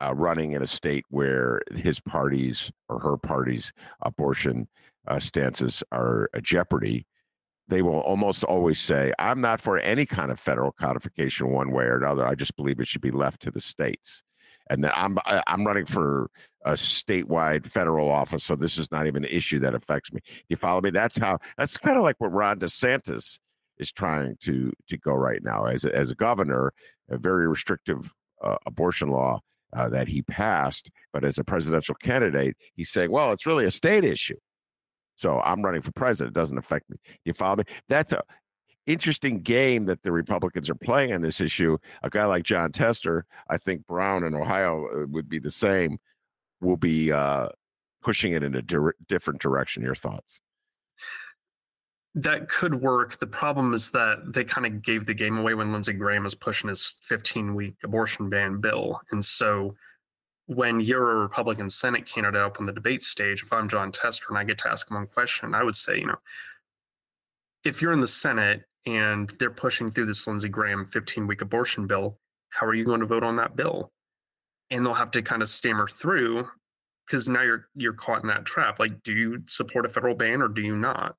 uh, running in a state where his party's or her party's abortion uh, stances are a jeopardy, they will almost always say, "I'm not for any kind of federal codification one way or another. I just believe it should be left to the states." And then I'm I'm running for a statewide federal office, so this is not even an issue that affects me. You follow me? That's how. That's kind of like what Ron DeSantis is trying to to go right now as a, as a governor, a very restrictive uh, abortion law uh, that he passed, but as a presidential candidate, he's saying, well, it's really a state issue. So I'm running for president. It doesn't affect me. You follow me? That's a interesting game that the Republicans are playing on this issue. A guy like Jon Tester, I think Brown in Ohio uh, would be the same, will be uh, pushing it in a di- different direction. Your thoughts? That could work. The problem is that they kind of gave the game away when Lindsey Graham was pushing his 15 week abortion ban bill. And so when you're a Republican Senate candidate up on the debate stage, if I'm Jon Tester and I get to ask him one question, I would say, you know, if you're in the Senate and they're pushing through this Lindsey Graham 15 week abortion bill, how are you going to vote on that bill? And they'll have to kind of stammer through because now you're you're caught in that trap. Like, do you support a federal ban or do you not?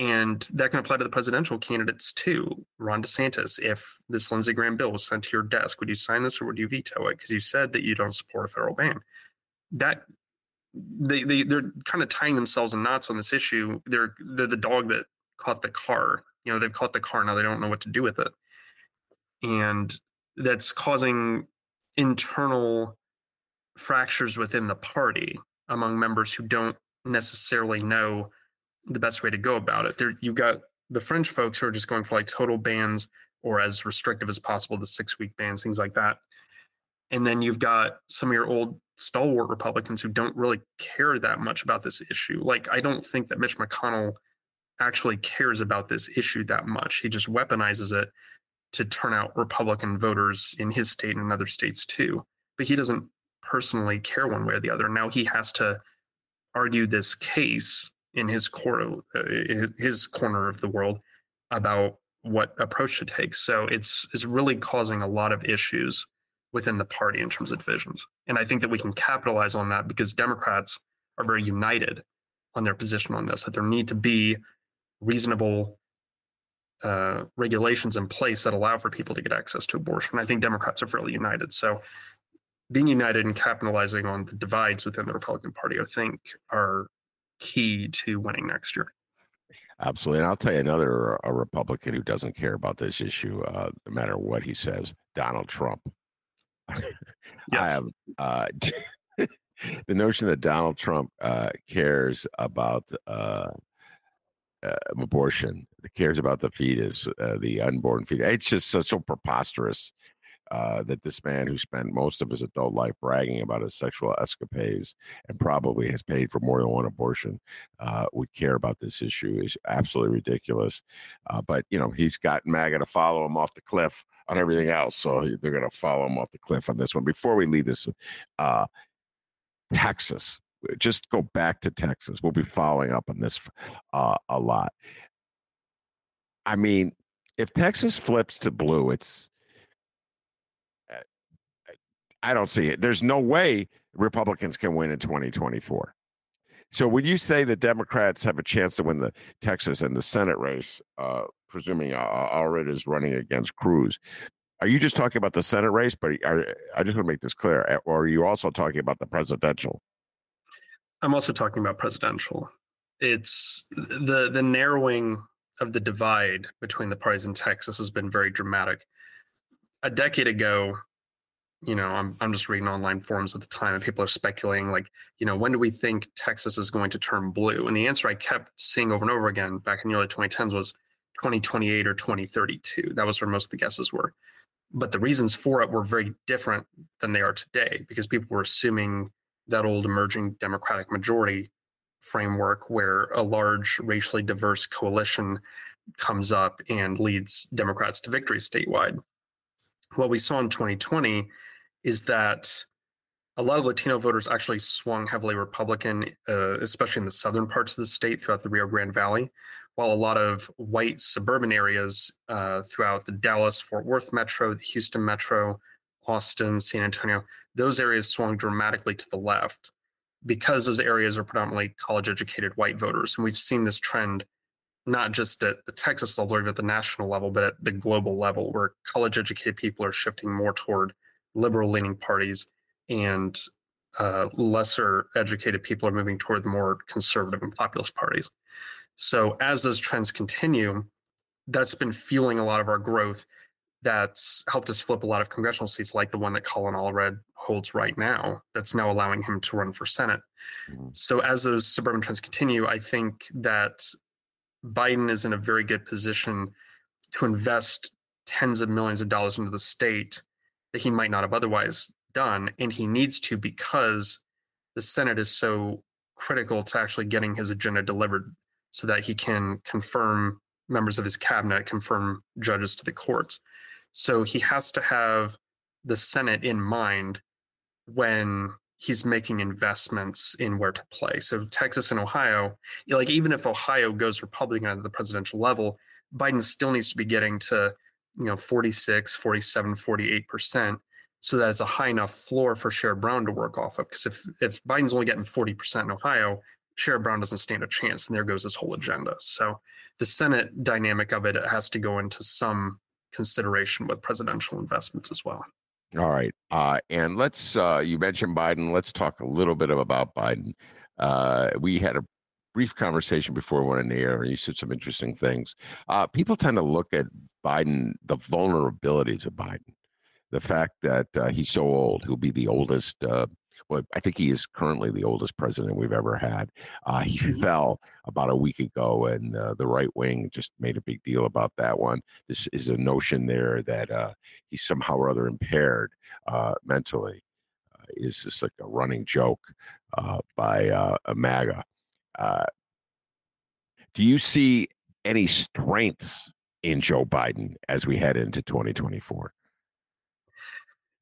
And that can apply to the presidential candidates too. Ron DeSantis, if this Lindsey Graham bill was sent to your desk, would you sign this or would you veto it? Because you said that you don't support a federal ban. That they, they they're kind of tying themselves in knots on this issue. They're they're the dog that caught the car. You know, they've caught the car now. They don't know what to do with it, and that's causing internal fractures within the party among members who don't necessarily know the best way to go about it. There, you got the French folks who are just going for like total bans or as restrictive as possible, the six week bans, things like that. And then you've got some of your old stalwart Republicans who don't really care that much about this issue. Like, I don't think that Mitch McConnell actually cares about this issue that much. He just weaponizes it to turn out Republican voters in his state and other states too. But he doesn't personally care one way or the other. Now he has to argue this case in his corner, uh, his corner of the world about what approach to take. So it's it's really causing a lot of issues within the party in terms of divisions. And I think that we can capitalize on that because Democrats are very united on their position on this. That there need to be reasonable uh, regulations in place that allow for people to get access to abortion. I think Democrats are fairly united. So being united and capitalizing on the divides within the Republican Party, I think, are key to winning next year. Absolutely. And I'll tell you another a Republican who doesn't care about this issue, uh, no matter what he says, Donald Trump. *laughs* yes. I have uh, *laughs* the notion that Donald Trump uh, cares about uh, abortion, cares about the fetus, uh, the unborn fetus. It's just so, so preposterous uh, that this man who spent most of his adult life bragging about his sexual escapades and probably has paid for more than one abortion uh, would care about this issue is absolutely ridiculous. Uh, but, you know, he's got MAGA to follow him off the cliff on everything else. So they're going to follow him off the cliff on this one. Before we leave this, uh, Texas, just go back to Texas. We'll be following up on this uh, a lot. I mean, if Texas flips to blue, it's I don't see it. There's no way Republicans can win in 2024. So when you say the Democrats have a chance to win the Texas and the Senate race, uh, presuming Allred is running against Cruz, are you just talking about the Senate race? But are, I just want to make this clear, or are you also talking about the presidential? I'm also talking about presidential. It's the the narrowing of the divide between the parties in Texas has been very dramatic. A decade ago, you know, I'm I'm just reading online forums at the time, and people are speculating, like, you know, when do we think Texas is going to turn blue? And the answer I kept seeing over and over again back in the early 2010s was 2028 or 2032. That was where most of the guesses were. But the reasons for it were very different than they are today because people were assuming that old emerging Democratic majority framework where a large racially diverse coalition comes up and leads Democrats to victory statewide. What we saw in 2020 is that a lot of Latino voters actually swung heavily Republican, uh, especially in the southern parts of the state throughout the Rio Grande Valley, while a lot of white suburban areas uh, throughout the Dallas Fort Worth metro, the Houston metro, Austin, San Antonio, those areas swung dramatically to the left because those areas are predominantly college educated white voters. And we've seen this trend not just at the Texas level or even at the national level, but at the global level, where college educated people are shifting more toward liberal leaning parties and uh, lesser educated people are moving toward the more conservative and populist parties. So as those trends continue, that's been fueling a lot of our growth. That's helped us flip a lot of congressional seats, like the one that Colin Allred holds right now. That's now allowing him to run for Senate. Mm-hmm. So as those suburban trends continue, I think that Biden is in a very good position to invest tens of millions of dollars into the state that he might not have otherwise done. And he needs to because the Senate is so critical to actually getting his agenda delivered so that he can confirm members of his cabinet, confirm judges to the courts. So he has to have the Senate in mind when he's making investments in where to play. So Texas and Ohio, like even if Ohio goes Republican at the presidential level, Biden still needs to be getting to, you know, 46, 47, 48% so that it's a high enough floor for Sherrod Brown to work off of. Because if if Biden's only getting 40% in Ohio, Sherrod Brown doesn't stand a chance, and there goes his whole agenda. So the Senate dynamic of it has to go into some consideration with presidential investments as well. All right. Uh, and let's, uh, you mentioned Biden. Let's talk a little bit about Biden. Uh, we had a brief conversation before we went in the air, and you said some interesting things. Uh, people tend to look at Biden, the vulnerabilities of Biden, the fact that uh, he's so old, he'll be the oldest uh, well, I think he is currently the oldest president we've ever had. Uh, *laughs* he mm-hmm. fell about a week ago, and uh, the right wing just made a big deal about that one. This is a notion there that uh, he's somehow or other impaired uh, mentally. Uh, is just like a running joke uh, by a MAGA. do you see any strengths in Joe Biden as we head into 2024?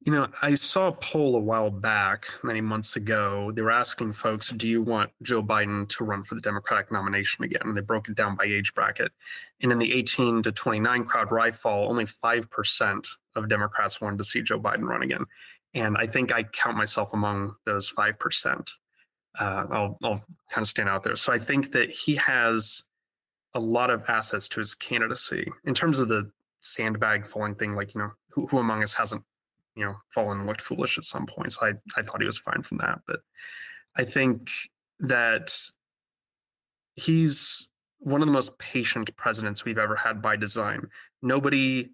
You know, I saw a poll a while back, many months ago. They were asking folks, do you want Joe Biden to run for the Democratic nomination again? And they broke it down by age bracket. And in the 18 to 29 crowd fall, only 5% of Democrats wanted to see Joe Biden run again. And I think I count myself among those 5%. Uh, I'll, I'll kind of stand out there. So I think that he has a lot of assets to his candidacy in terms of the sandbag falling thing. Like, you know, who, who among us hasn't you know, fallen and looked foolish at some point. So I, I thought he was fine from that. But I think that he's one of the most patient presidents we've ever had by design. Nobody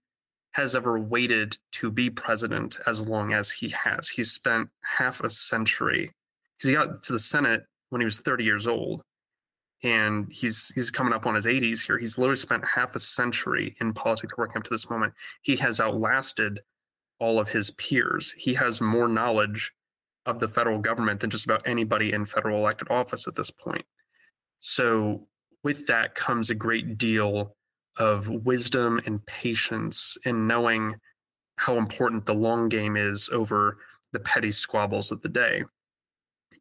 has ever waited to be president as long as he has. He's spent half a century he got to the Senate when he was 30 years old. And he's he's coming up on his 80s here. He's literally spent half a century in politics working up to this moment. He has outlasted all of his peers. He has more knowledge of the federal government than just about anybody in federal elected office at this point. So, with that comes a great deal of wisdom and patience in knowing how important the long game is over the petty squabbles of the day.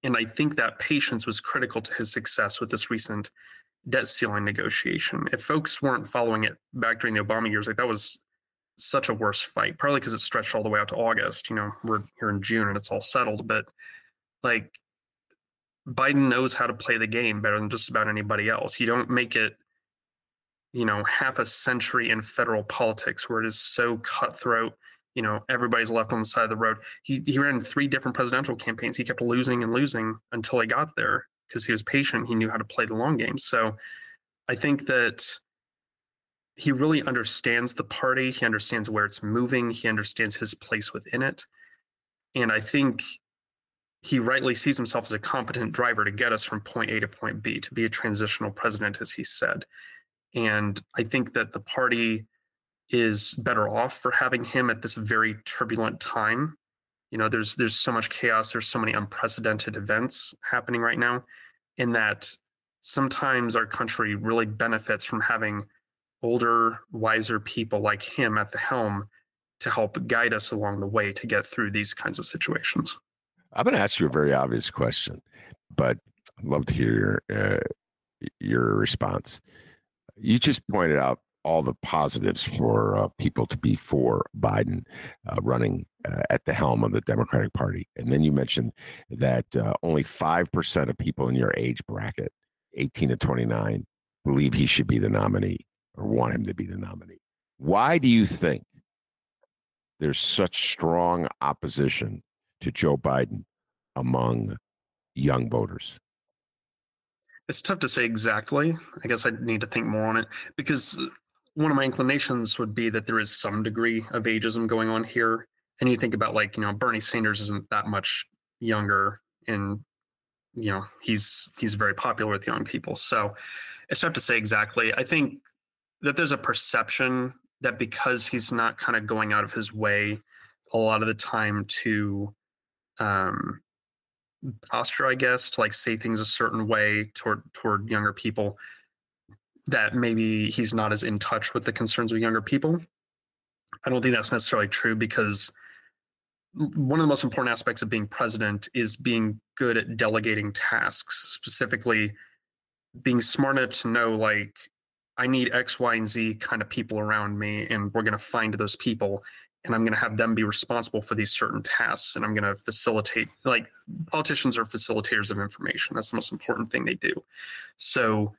And I think that patience was critical to his success with this recent debt ceiling negotiation. If folks weren't following it back during the Obama years, like that was such a worse fight, probably because it stretched all the way out to August. You know, we're here in June and it's all settled, but like Biden knows how to play the game better than just about anybody else. You don't make it, you know, half a century in federal politics where it is so cutthroat. You know, everybody's left on the side of the road. He he ran three different presidential campaigns. He kept losing and losing until he got there because he was patient. He knew how to play the long game. So I think that he really understands the party. He understands where it's moving. He understands his place within it. And I think he rightly sees himself as a competent driver to get us from point A to point B, to be a transitional president, as he said. And I think that the party is better off for having him at this very turbulent time. You know, there's there's so much chaos, there's so many unprecedented events happening right now, in that sometimes our country really benefits from having older, wiser people like him at the helm to help guide us along the way to get through these kinds of situations. I'm going to ask you a very obvious question, but I'd love to hear your, uh, your response. You just pointed out all the positives for uh, people to be for Biden uh, running uh, at the helm of the Democratic Party. And then you mentioned that uh, only 5% of people in your age bracket, 18 to 29, believe he should be the nominee or want him to be the nominee. Why do you think there's such strong opposition to Joe Biden among young voters? It's tough to say exactly. I guess I need to think more on it because one of my inclinations would be that there is some degree of ageism going on here. And you think about like, you know, Bernie Sanders isn't that much younger and you know, he's he's very popular with young people. So it's tough to say exactly. I think that there's a perception that because he's not kind of going out of his way a lot of the time to um, posture, I guess, to like say things a certain way toward toward younger people, that maybe he's not as in touch with the concerns of younger people. I don't think that's necessarily true because one of the most important aspects of being president is being good at delegating tasks, specifically being smart enough to know like I need X, Y, and Z kind of people around me, and we're going to find those people and I'm going to have them be responsible for these certain tasks. And I'm going to facilitate, like politicians are facilitators of information. That's the most important thing they do. So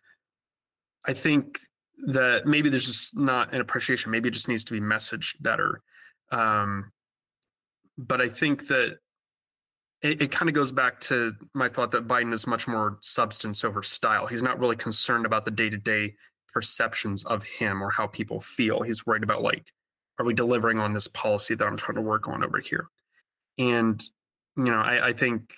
I think that maybe there's just not an appreciation. Maybe it just needs to be messaged better. Um, but I think that it, it kind of goes back to my thought that Biden is much more substance over style. He's not really concerned about the day to day perceptions of him or how people feel. He's worried about like are we delivering on this policy that I'm trying to work on over here? And you know, I, I think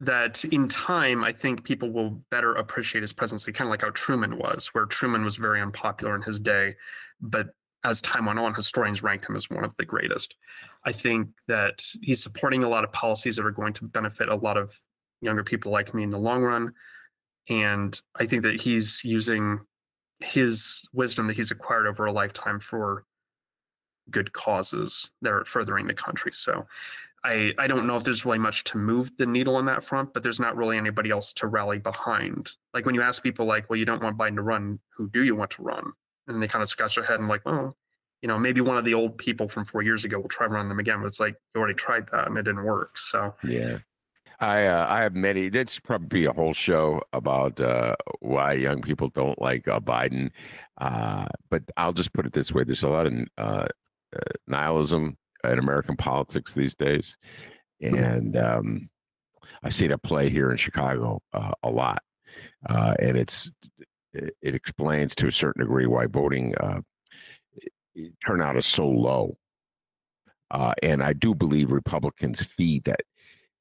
that in time, I think people will better appreciate his presidency, kind of like how Truman was, where Truman was very unpopular in his day, but as time went on, historians ranked him as one of the greatest. I think that he's supporting a lot of policies that are going to benefit a lot of younger people like me in the long run. And I think that he's using his wisdom that he's acquired over a lifetime for good causes that are furthering the country. So I, I don't know if there's really much to move the needle on that front, but there's not really anybody else to rally behind. Like when you ask people like, well, you don't want Biden to run, who do you want to run? And they kind of scratch their head and like, well, you know, maybe one of the old people from four years ago will try running them again, but it's like you already tried that and it didn't work. So yeah. I uh, I have many. That's probably a whole show about uh, why young people don't like uh, Biden. Uh, but I'll just put it this way: there's a lot of uh, uh, nihilism in American politics these days, and um, I see it at play here in Chicago uh, a lot, uh, and it's it explains to a certain degree why voting uh, turnout is so low. Uh, and I do believe Republicans feed that.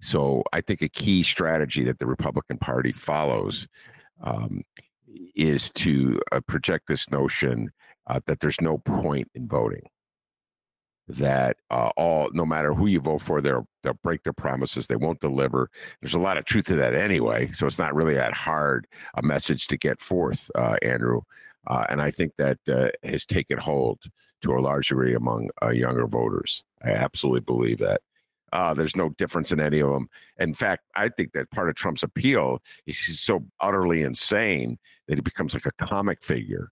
So I think a key strategy that the Republican Party follows um, is to uh, project this notion uh, that there's no point in voting. That uh, all no matter who you vote for they'll they'll break their promises they won't deliver. There's a lot of truth to that anyway so it's not really that hard a message to get forth uh, andrew uh, and i think that uh, has taken hold to a large degree among younger voters. I absolutely believe that uh, there's no difference in any of them. In fact, I think that part of Trump's appeal is he's so utterly insane that he becomes like a comic figure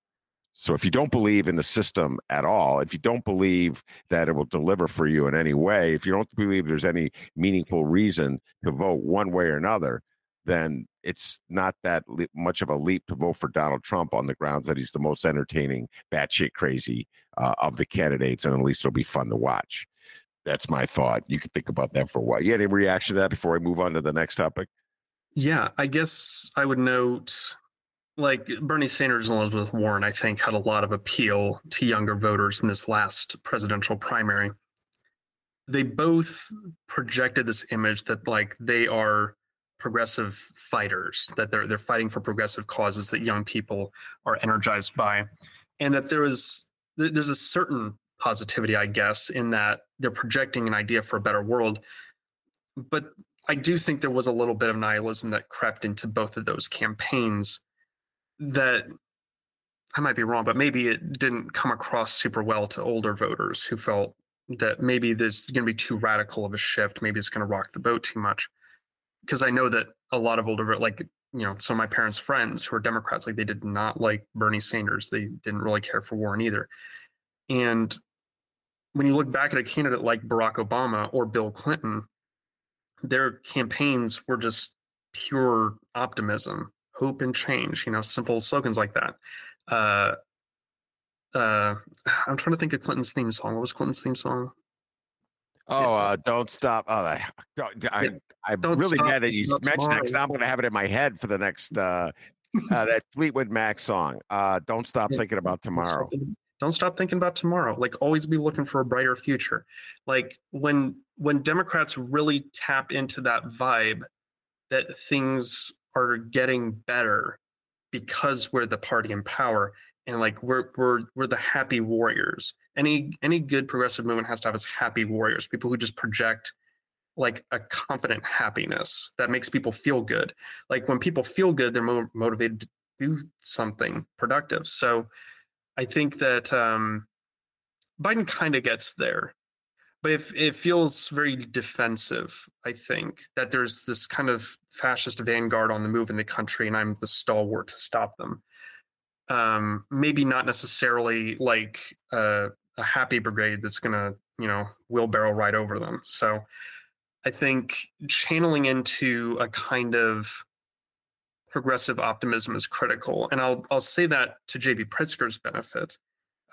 so if you don't believe in the system at all, if you don't believe that it will deliver for you in any way, if you don't believe there's any meaningful reason to vote one way or another, then it's not that le- much of a leap to vote for Donald Trump on the grounds that he's the most entertaining, batshit crazy uh, of the candidates, and at least it'll be fun to watch. That's my thought. You can think about that for a while. You had any reaction to that before I move on to the next topic? Yeah, I guess I would note like Bernie Sanders and Elizabeth Warren, I think, had a lot of appeal to younger voters in this last presidential primary. They both projected this image that like they are progressive fighters, that they're they're fighting for progressive causes that young people are energized by, and that there is there's a certain positivity, I guess, in that they're projecting an idea for a better world. But I do think there was a little bit of nihilism that crept into both of those campaigns that I might be wrong, but maybe it didn't come across super well to older voters who felt that maybe there's going to be too radical of a shift. Maybe it's going to rock the boat too much. Because I know that a lot of older, like, you know, some of my parents' friends who are Democrats, like, they did not like Bernie Sanders. They didn't really care for Warren either. And when you look back at a candidate like Barack Obama or Bill Clinton, their campaigns were just pure optimism hope and change you know simple slogans like that uh uh i'm trying to think of clinton's theme song what was clinton's theme song Oh, uh, don't stop! Oh, I, *laughs* I, I'm don't really stop, mad that you mentioned that because I'm going to have it in my head for the next uh, uh, that Fleetwood Mac song. Uh, don't stop yeah. thinking about tomorrow. Don't stop thinking about tomorrow. Like always, be looking for a brighter future. Like when when Democrats really tap into that vibe, that things are getting better because we're the party in power, and like we're we're we're the happy warriors. Any any good progressive movement has to have its happy warriors, people who just project like a confident happiness that makes people feel good. Like when people feel good, they're more motivated to do something productive. So I think that um, Biden kind of gets there, but if it feels very defensive, I think that there's this kind of fascist vanguard on the move in the country, and I'm the stalwart to stop them. Um, maybe not necessarily like a, a happy brigade that's going to, you know, wheelbarrow right over them. So I think channeling into a kind of progressive optimism is critical, and I'll I'll say that to JB Pritzker's benefit,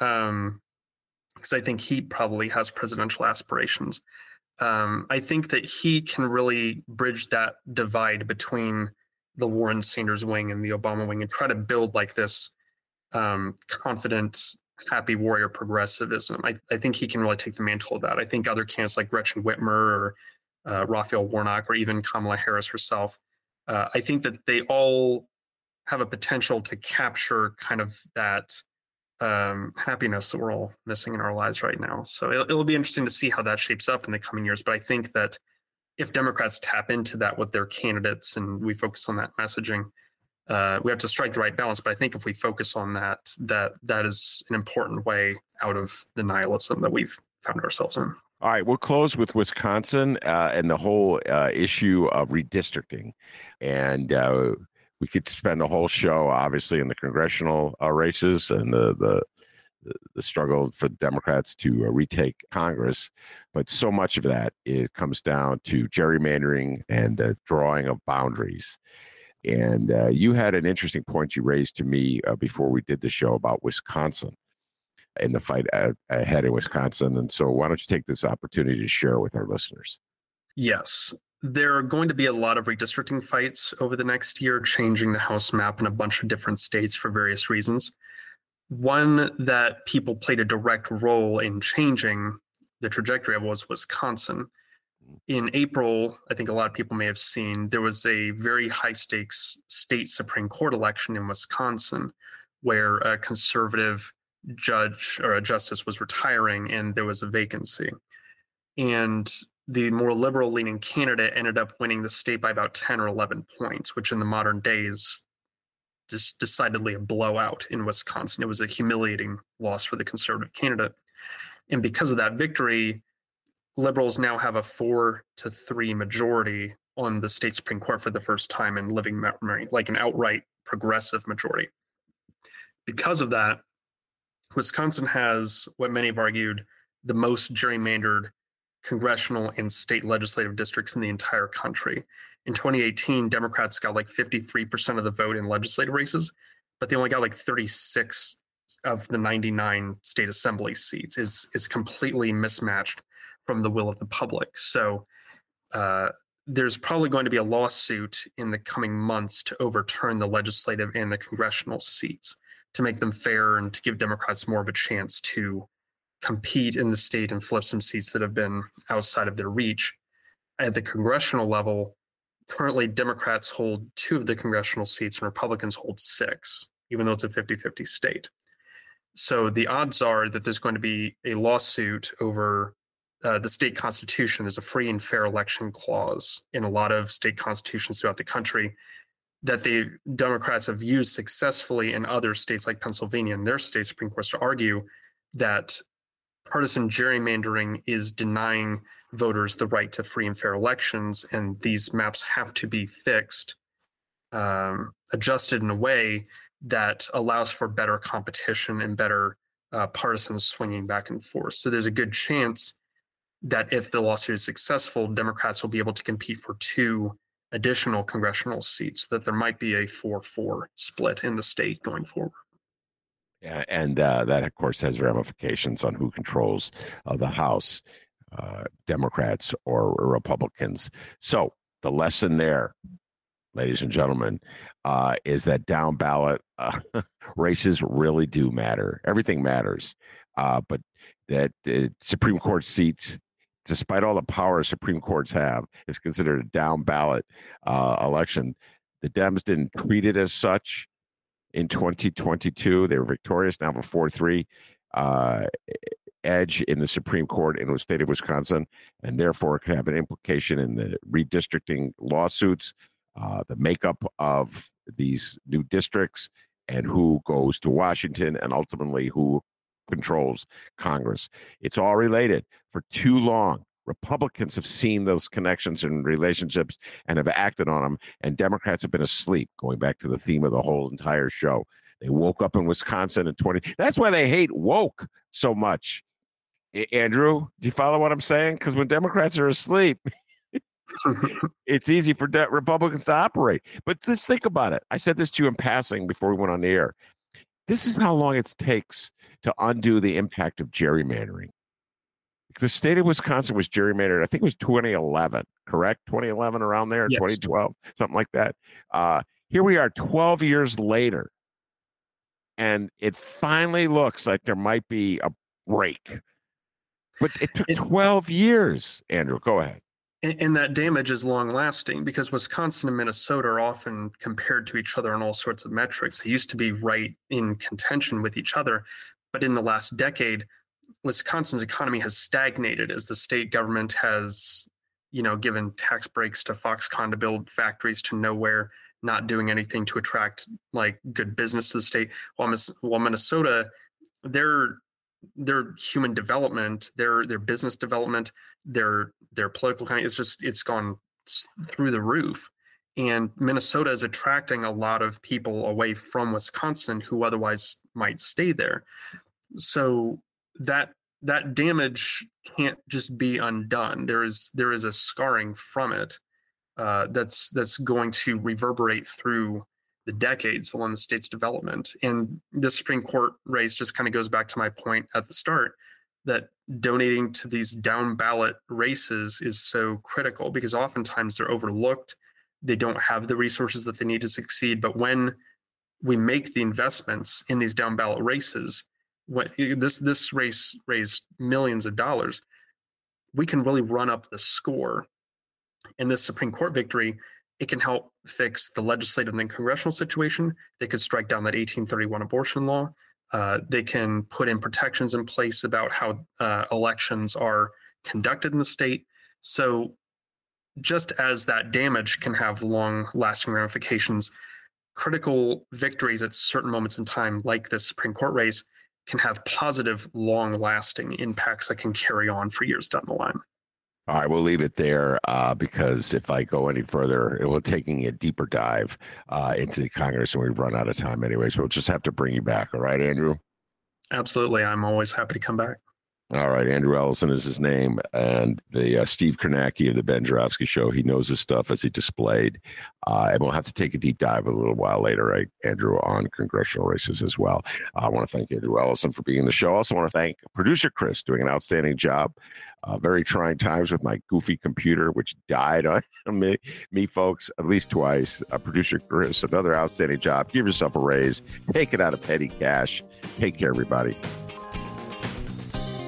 um, because I think he probably has presidential aspirations. Um, I think that he can really bridge that divide between the Warren Sanders wing and the Obama wing, and try to build like this um, confident, happy warrior progressivism. I, I think he can really take the mantle of that. I think other candidates like Gretchen Whitmer or uh, Raphael Warnock, or even Kamala Harris herself. Uh, I think that they all have a potential to capture kind of that um, happiness that we're all missing in our lives right now. So it'll, it'll, be interesting to see how that shapes up in the coming years. But I think that if Democrats tap into that with their candidates and we focus on that messaging, uh, we have to strike the right balance. But I think if we focus on that, that that is an important way out of the nihilism that we've found ourselves in. All right, we'll close with Wisconsin uh, and the whole uh, issue of redistricting. And uh, we could spend a whole show, obviously, in the congressional uh, races and the, the the struggle for the Democrats to uh, retake Congress. But so much of that it comes down to gerrymandering and uh, drawing of boundaries. And you had an interesting point you raised to me before we did the show about Wisconsin in the fight ahead in Wisconsin. And so, why don't you take this opportunity to share with our listeners? Yes. There are going to be a lot of redistricting fights over the next year, changing the House map in a bunch of different states for various reasons. One that people played a direct role in changing the trajectory of was Wisconsin. In April, I think a lot of people may have seen, there was a very high stakes state Supreme Court election in Wisconsin where a conservative judge or a justice was retiring and there was a vacancy. And the more liberal leaning candidate ended up winning the state by about 10 or 11 points, which in the modern days is decidedly a blowout in Wisconsin. It was a humiliating loss for the conservative candidate. And because of that victory, liberals now have a four to three majority on the state Supreme Court for the first time in living memory, like an outright progressive majority. Because of that, Wisconsin has what many have argued the most gerrymandered congressional and state legislative districts in the entire country. In 2018, Democrats got like 53% of the vote in legislative races, but they only got like 36 of the 99 state assembly seats. It's, it's completely mismatched from the will of the public. So uh, there's probably going to be a lawsuit in the coming months to overturn the legislative and the congressional seats to make them fair and to give Democrats more of a chance to compete in the state and flip some seats that have been outside of their reach. At the congressional level, currently Democrats hold two of the congressional seats and Republicans hold six, even though it's a 50 50 state. So the odds are that there's going to be a lawsuit over uh, the state constitution. There's a free and fair election clause in a lot of state constitutions throughout the country that the Democrats have used successfully in other states like Pennsylvania and their state Supreme Courts to argue that partisan gerrymandering is denying voters the right to free and fair elections, and these maps have to be fixed, um, adjusted in a way that allows for better competition and better uh, partisan swinging back and forth. So there's a good chance that if the lawsuit is successful, Democrats will be able to compete for two additional congressional seats, that there might be a 4 4 split in the state going forward. Yeah, and uh, that, of course, has ramifications on who controls uh, the House, uh, Democrats or Republicans. So the lesson there, ladies and gentlemen, uh, is that down ballot uh, *laughs* races really do matter. Everything matters, uh, but that Supreme Court seats despite all the power Supreme Courts have, is considered a down ballot uh, election. The Dems didn't treat it as such. in 2022. They were victorious now for 4 3 uh, edge in the Supreme Court in the state of Wisconsin, and therefore could have an implication in the redistricting lawsuits, uh, the makeup of these new districts, and who goes to Washington, and ultimately who controls Congress. It's all related. For too long, Republicans have seen those connections and relationships and have acted on them, and Democrats have been asleep, going back to the theme of the whole entire show. They woke up in Wisconsin in 20. That's why they hate woke so much. Andrew, do you follow what I'm saying? Because when Democrats are asleep, *laughs* it's easy for de- Republicans to operate. But just think about it. I said this to you in passing before we went on the air. This is how long it takes to undo the impact of gerrymandering. The state of Wisconsin was gerrymandered, I think it was 2011, correct? 2011, around there, yes. 2012, something like that. Uh, here we are 12 years later, and it finally looks like there might be a break. But it took 12 years, Andrew. Go ahead. And, that damage is long lasting because Wisconsin and Minnesota are often compared to each other on all sorts of metrics. They used to be right in contention with each other. But in the last decade, Wisconsin's economy has stagnated as the state government has, you know, given tax breaks to Foxconn to build factories to nowhere, not doing anything to attract like good business to the state. While, while Minnesota, their human development, their their business development, their their political kind it's just it's gone through the roof. And Minnesota is attracting a lot of people away from Wisconsin who otherwise might stay there. So that that damage can't just be undone. There is there is a scarring from it uh, that's that's going to reverberate through the decades along the state's development. And the Supreme Court race just kind of goes back to my point at the start that donating to these down ballot races is so critical because oftentimes they're overlooked. They don't have the resources that they need to succeed. But when we make the investments in these down ballot races, when this this race raised millions of dollars, we can really run up the score. In this Supreme Court victory, it can help fix the legislative and congressional situation. They could strike down that 1831 abortion law. Uh, they can put in protections in place about how uh, elections are conducted in the state. So, just as that damage can have long lasting ramifications, critical victories at certain moments in time, like this Supreme Court race, can have positive, long lasting impacts that can carry on for years down the line. All right, we'll leave it there uh, because if I go any further, it will taking a deeper dive uh, into Congress, and we've run out of time anyway. So we'll just have to bring you back. All right, Andrew. Absolutely, I'm always happy to come back. All right, Andrew Ellison is his name, and the uh, Steve Kornacki of the Ben Joravsky Show. He knows his stuff as he displayed, uh, and we'll have to take a deep dive a little while later, right, Andrew, on congressional races as well. I want to thank Andrew Ellison for being in the show. I also want to thank producer Chris doing an outstanding job. Uh, very trying times with my goofy computer, which died on *laughs* me, me folks, at least twice. Uh, producer Chris, another outstanding job. Give yourself a raise. Take it out of petty cash. Take care, everybody.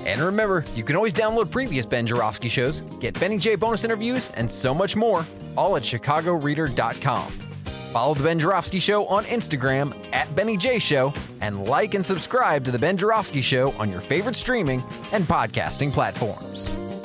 And remember, you can always download previous Ben Joravsky shows, get Benny J bonus interviews, and so much more, all at chicagoreader.com. Follow The Ben Joravsky Show on Instagram at Benny J Show, and like and subscribe to The Ben Joravsky Show on your favorite streaming and podcasting platforms.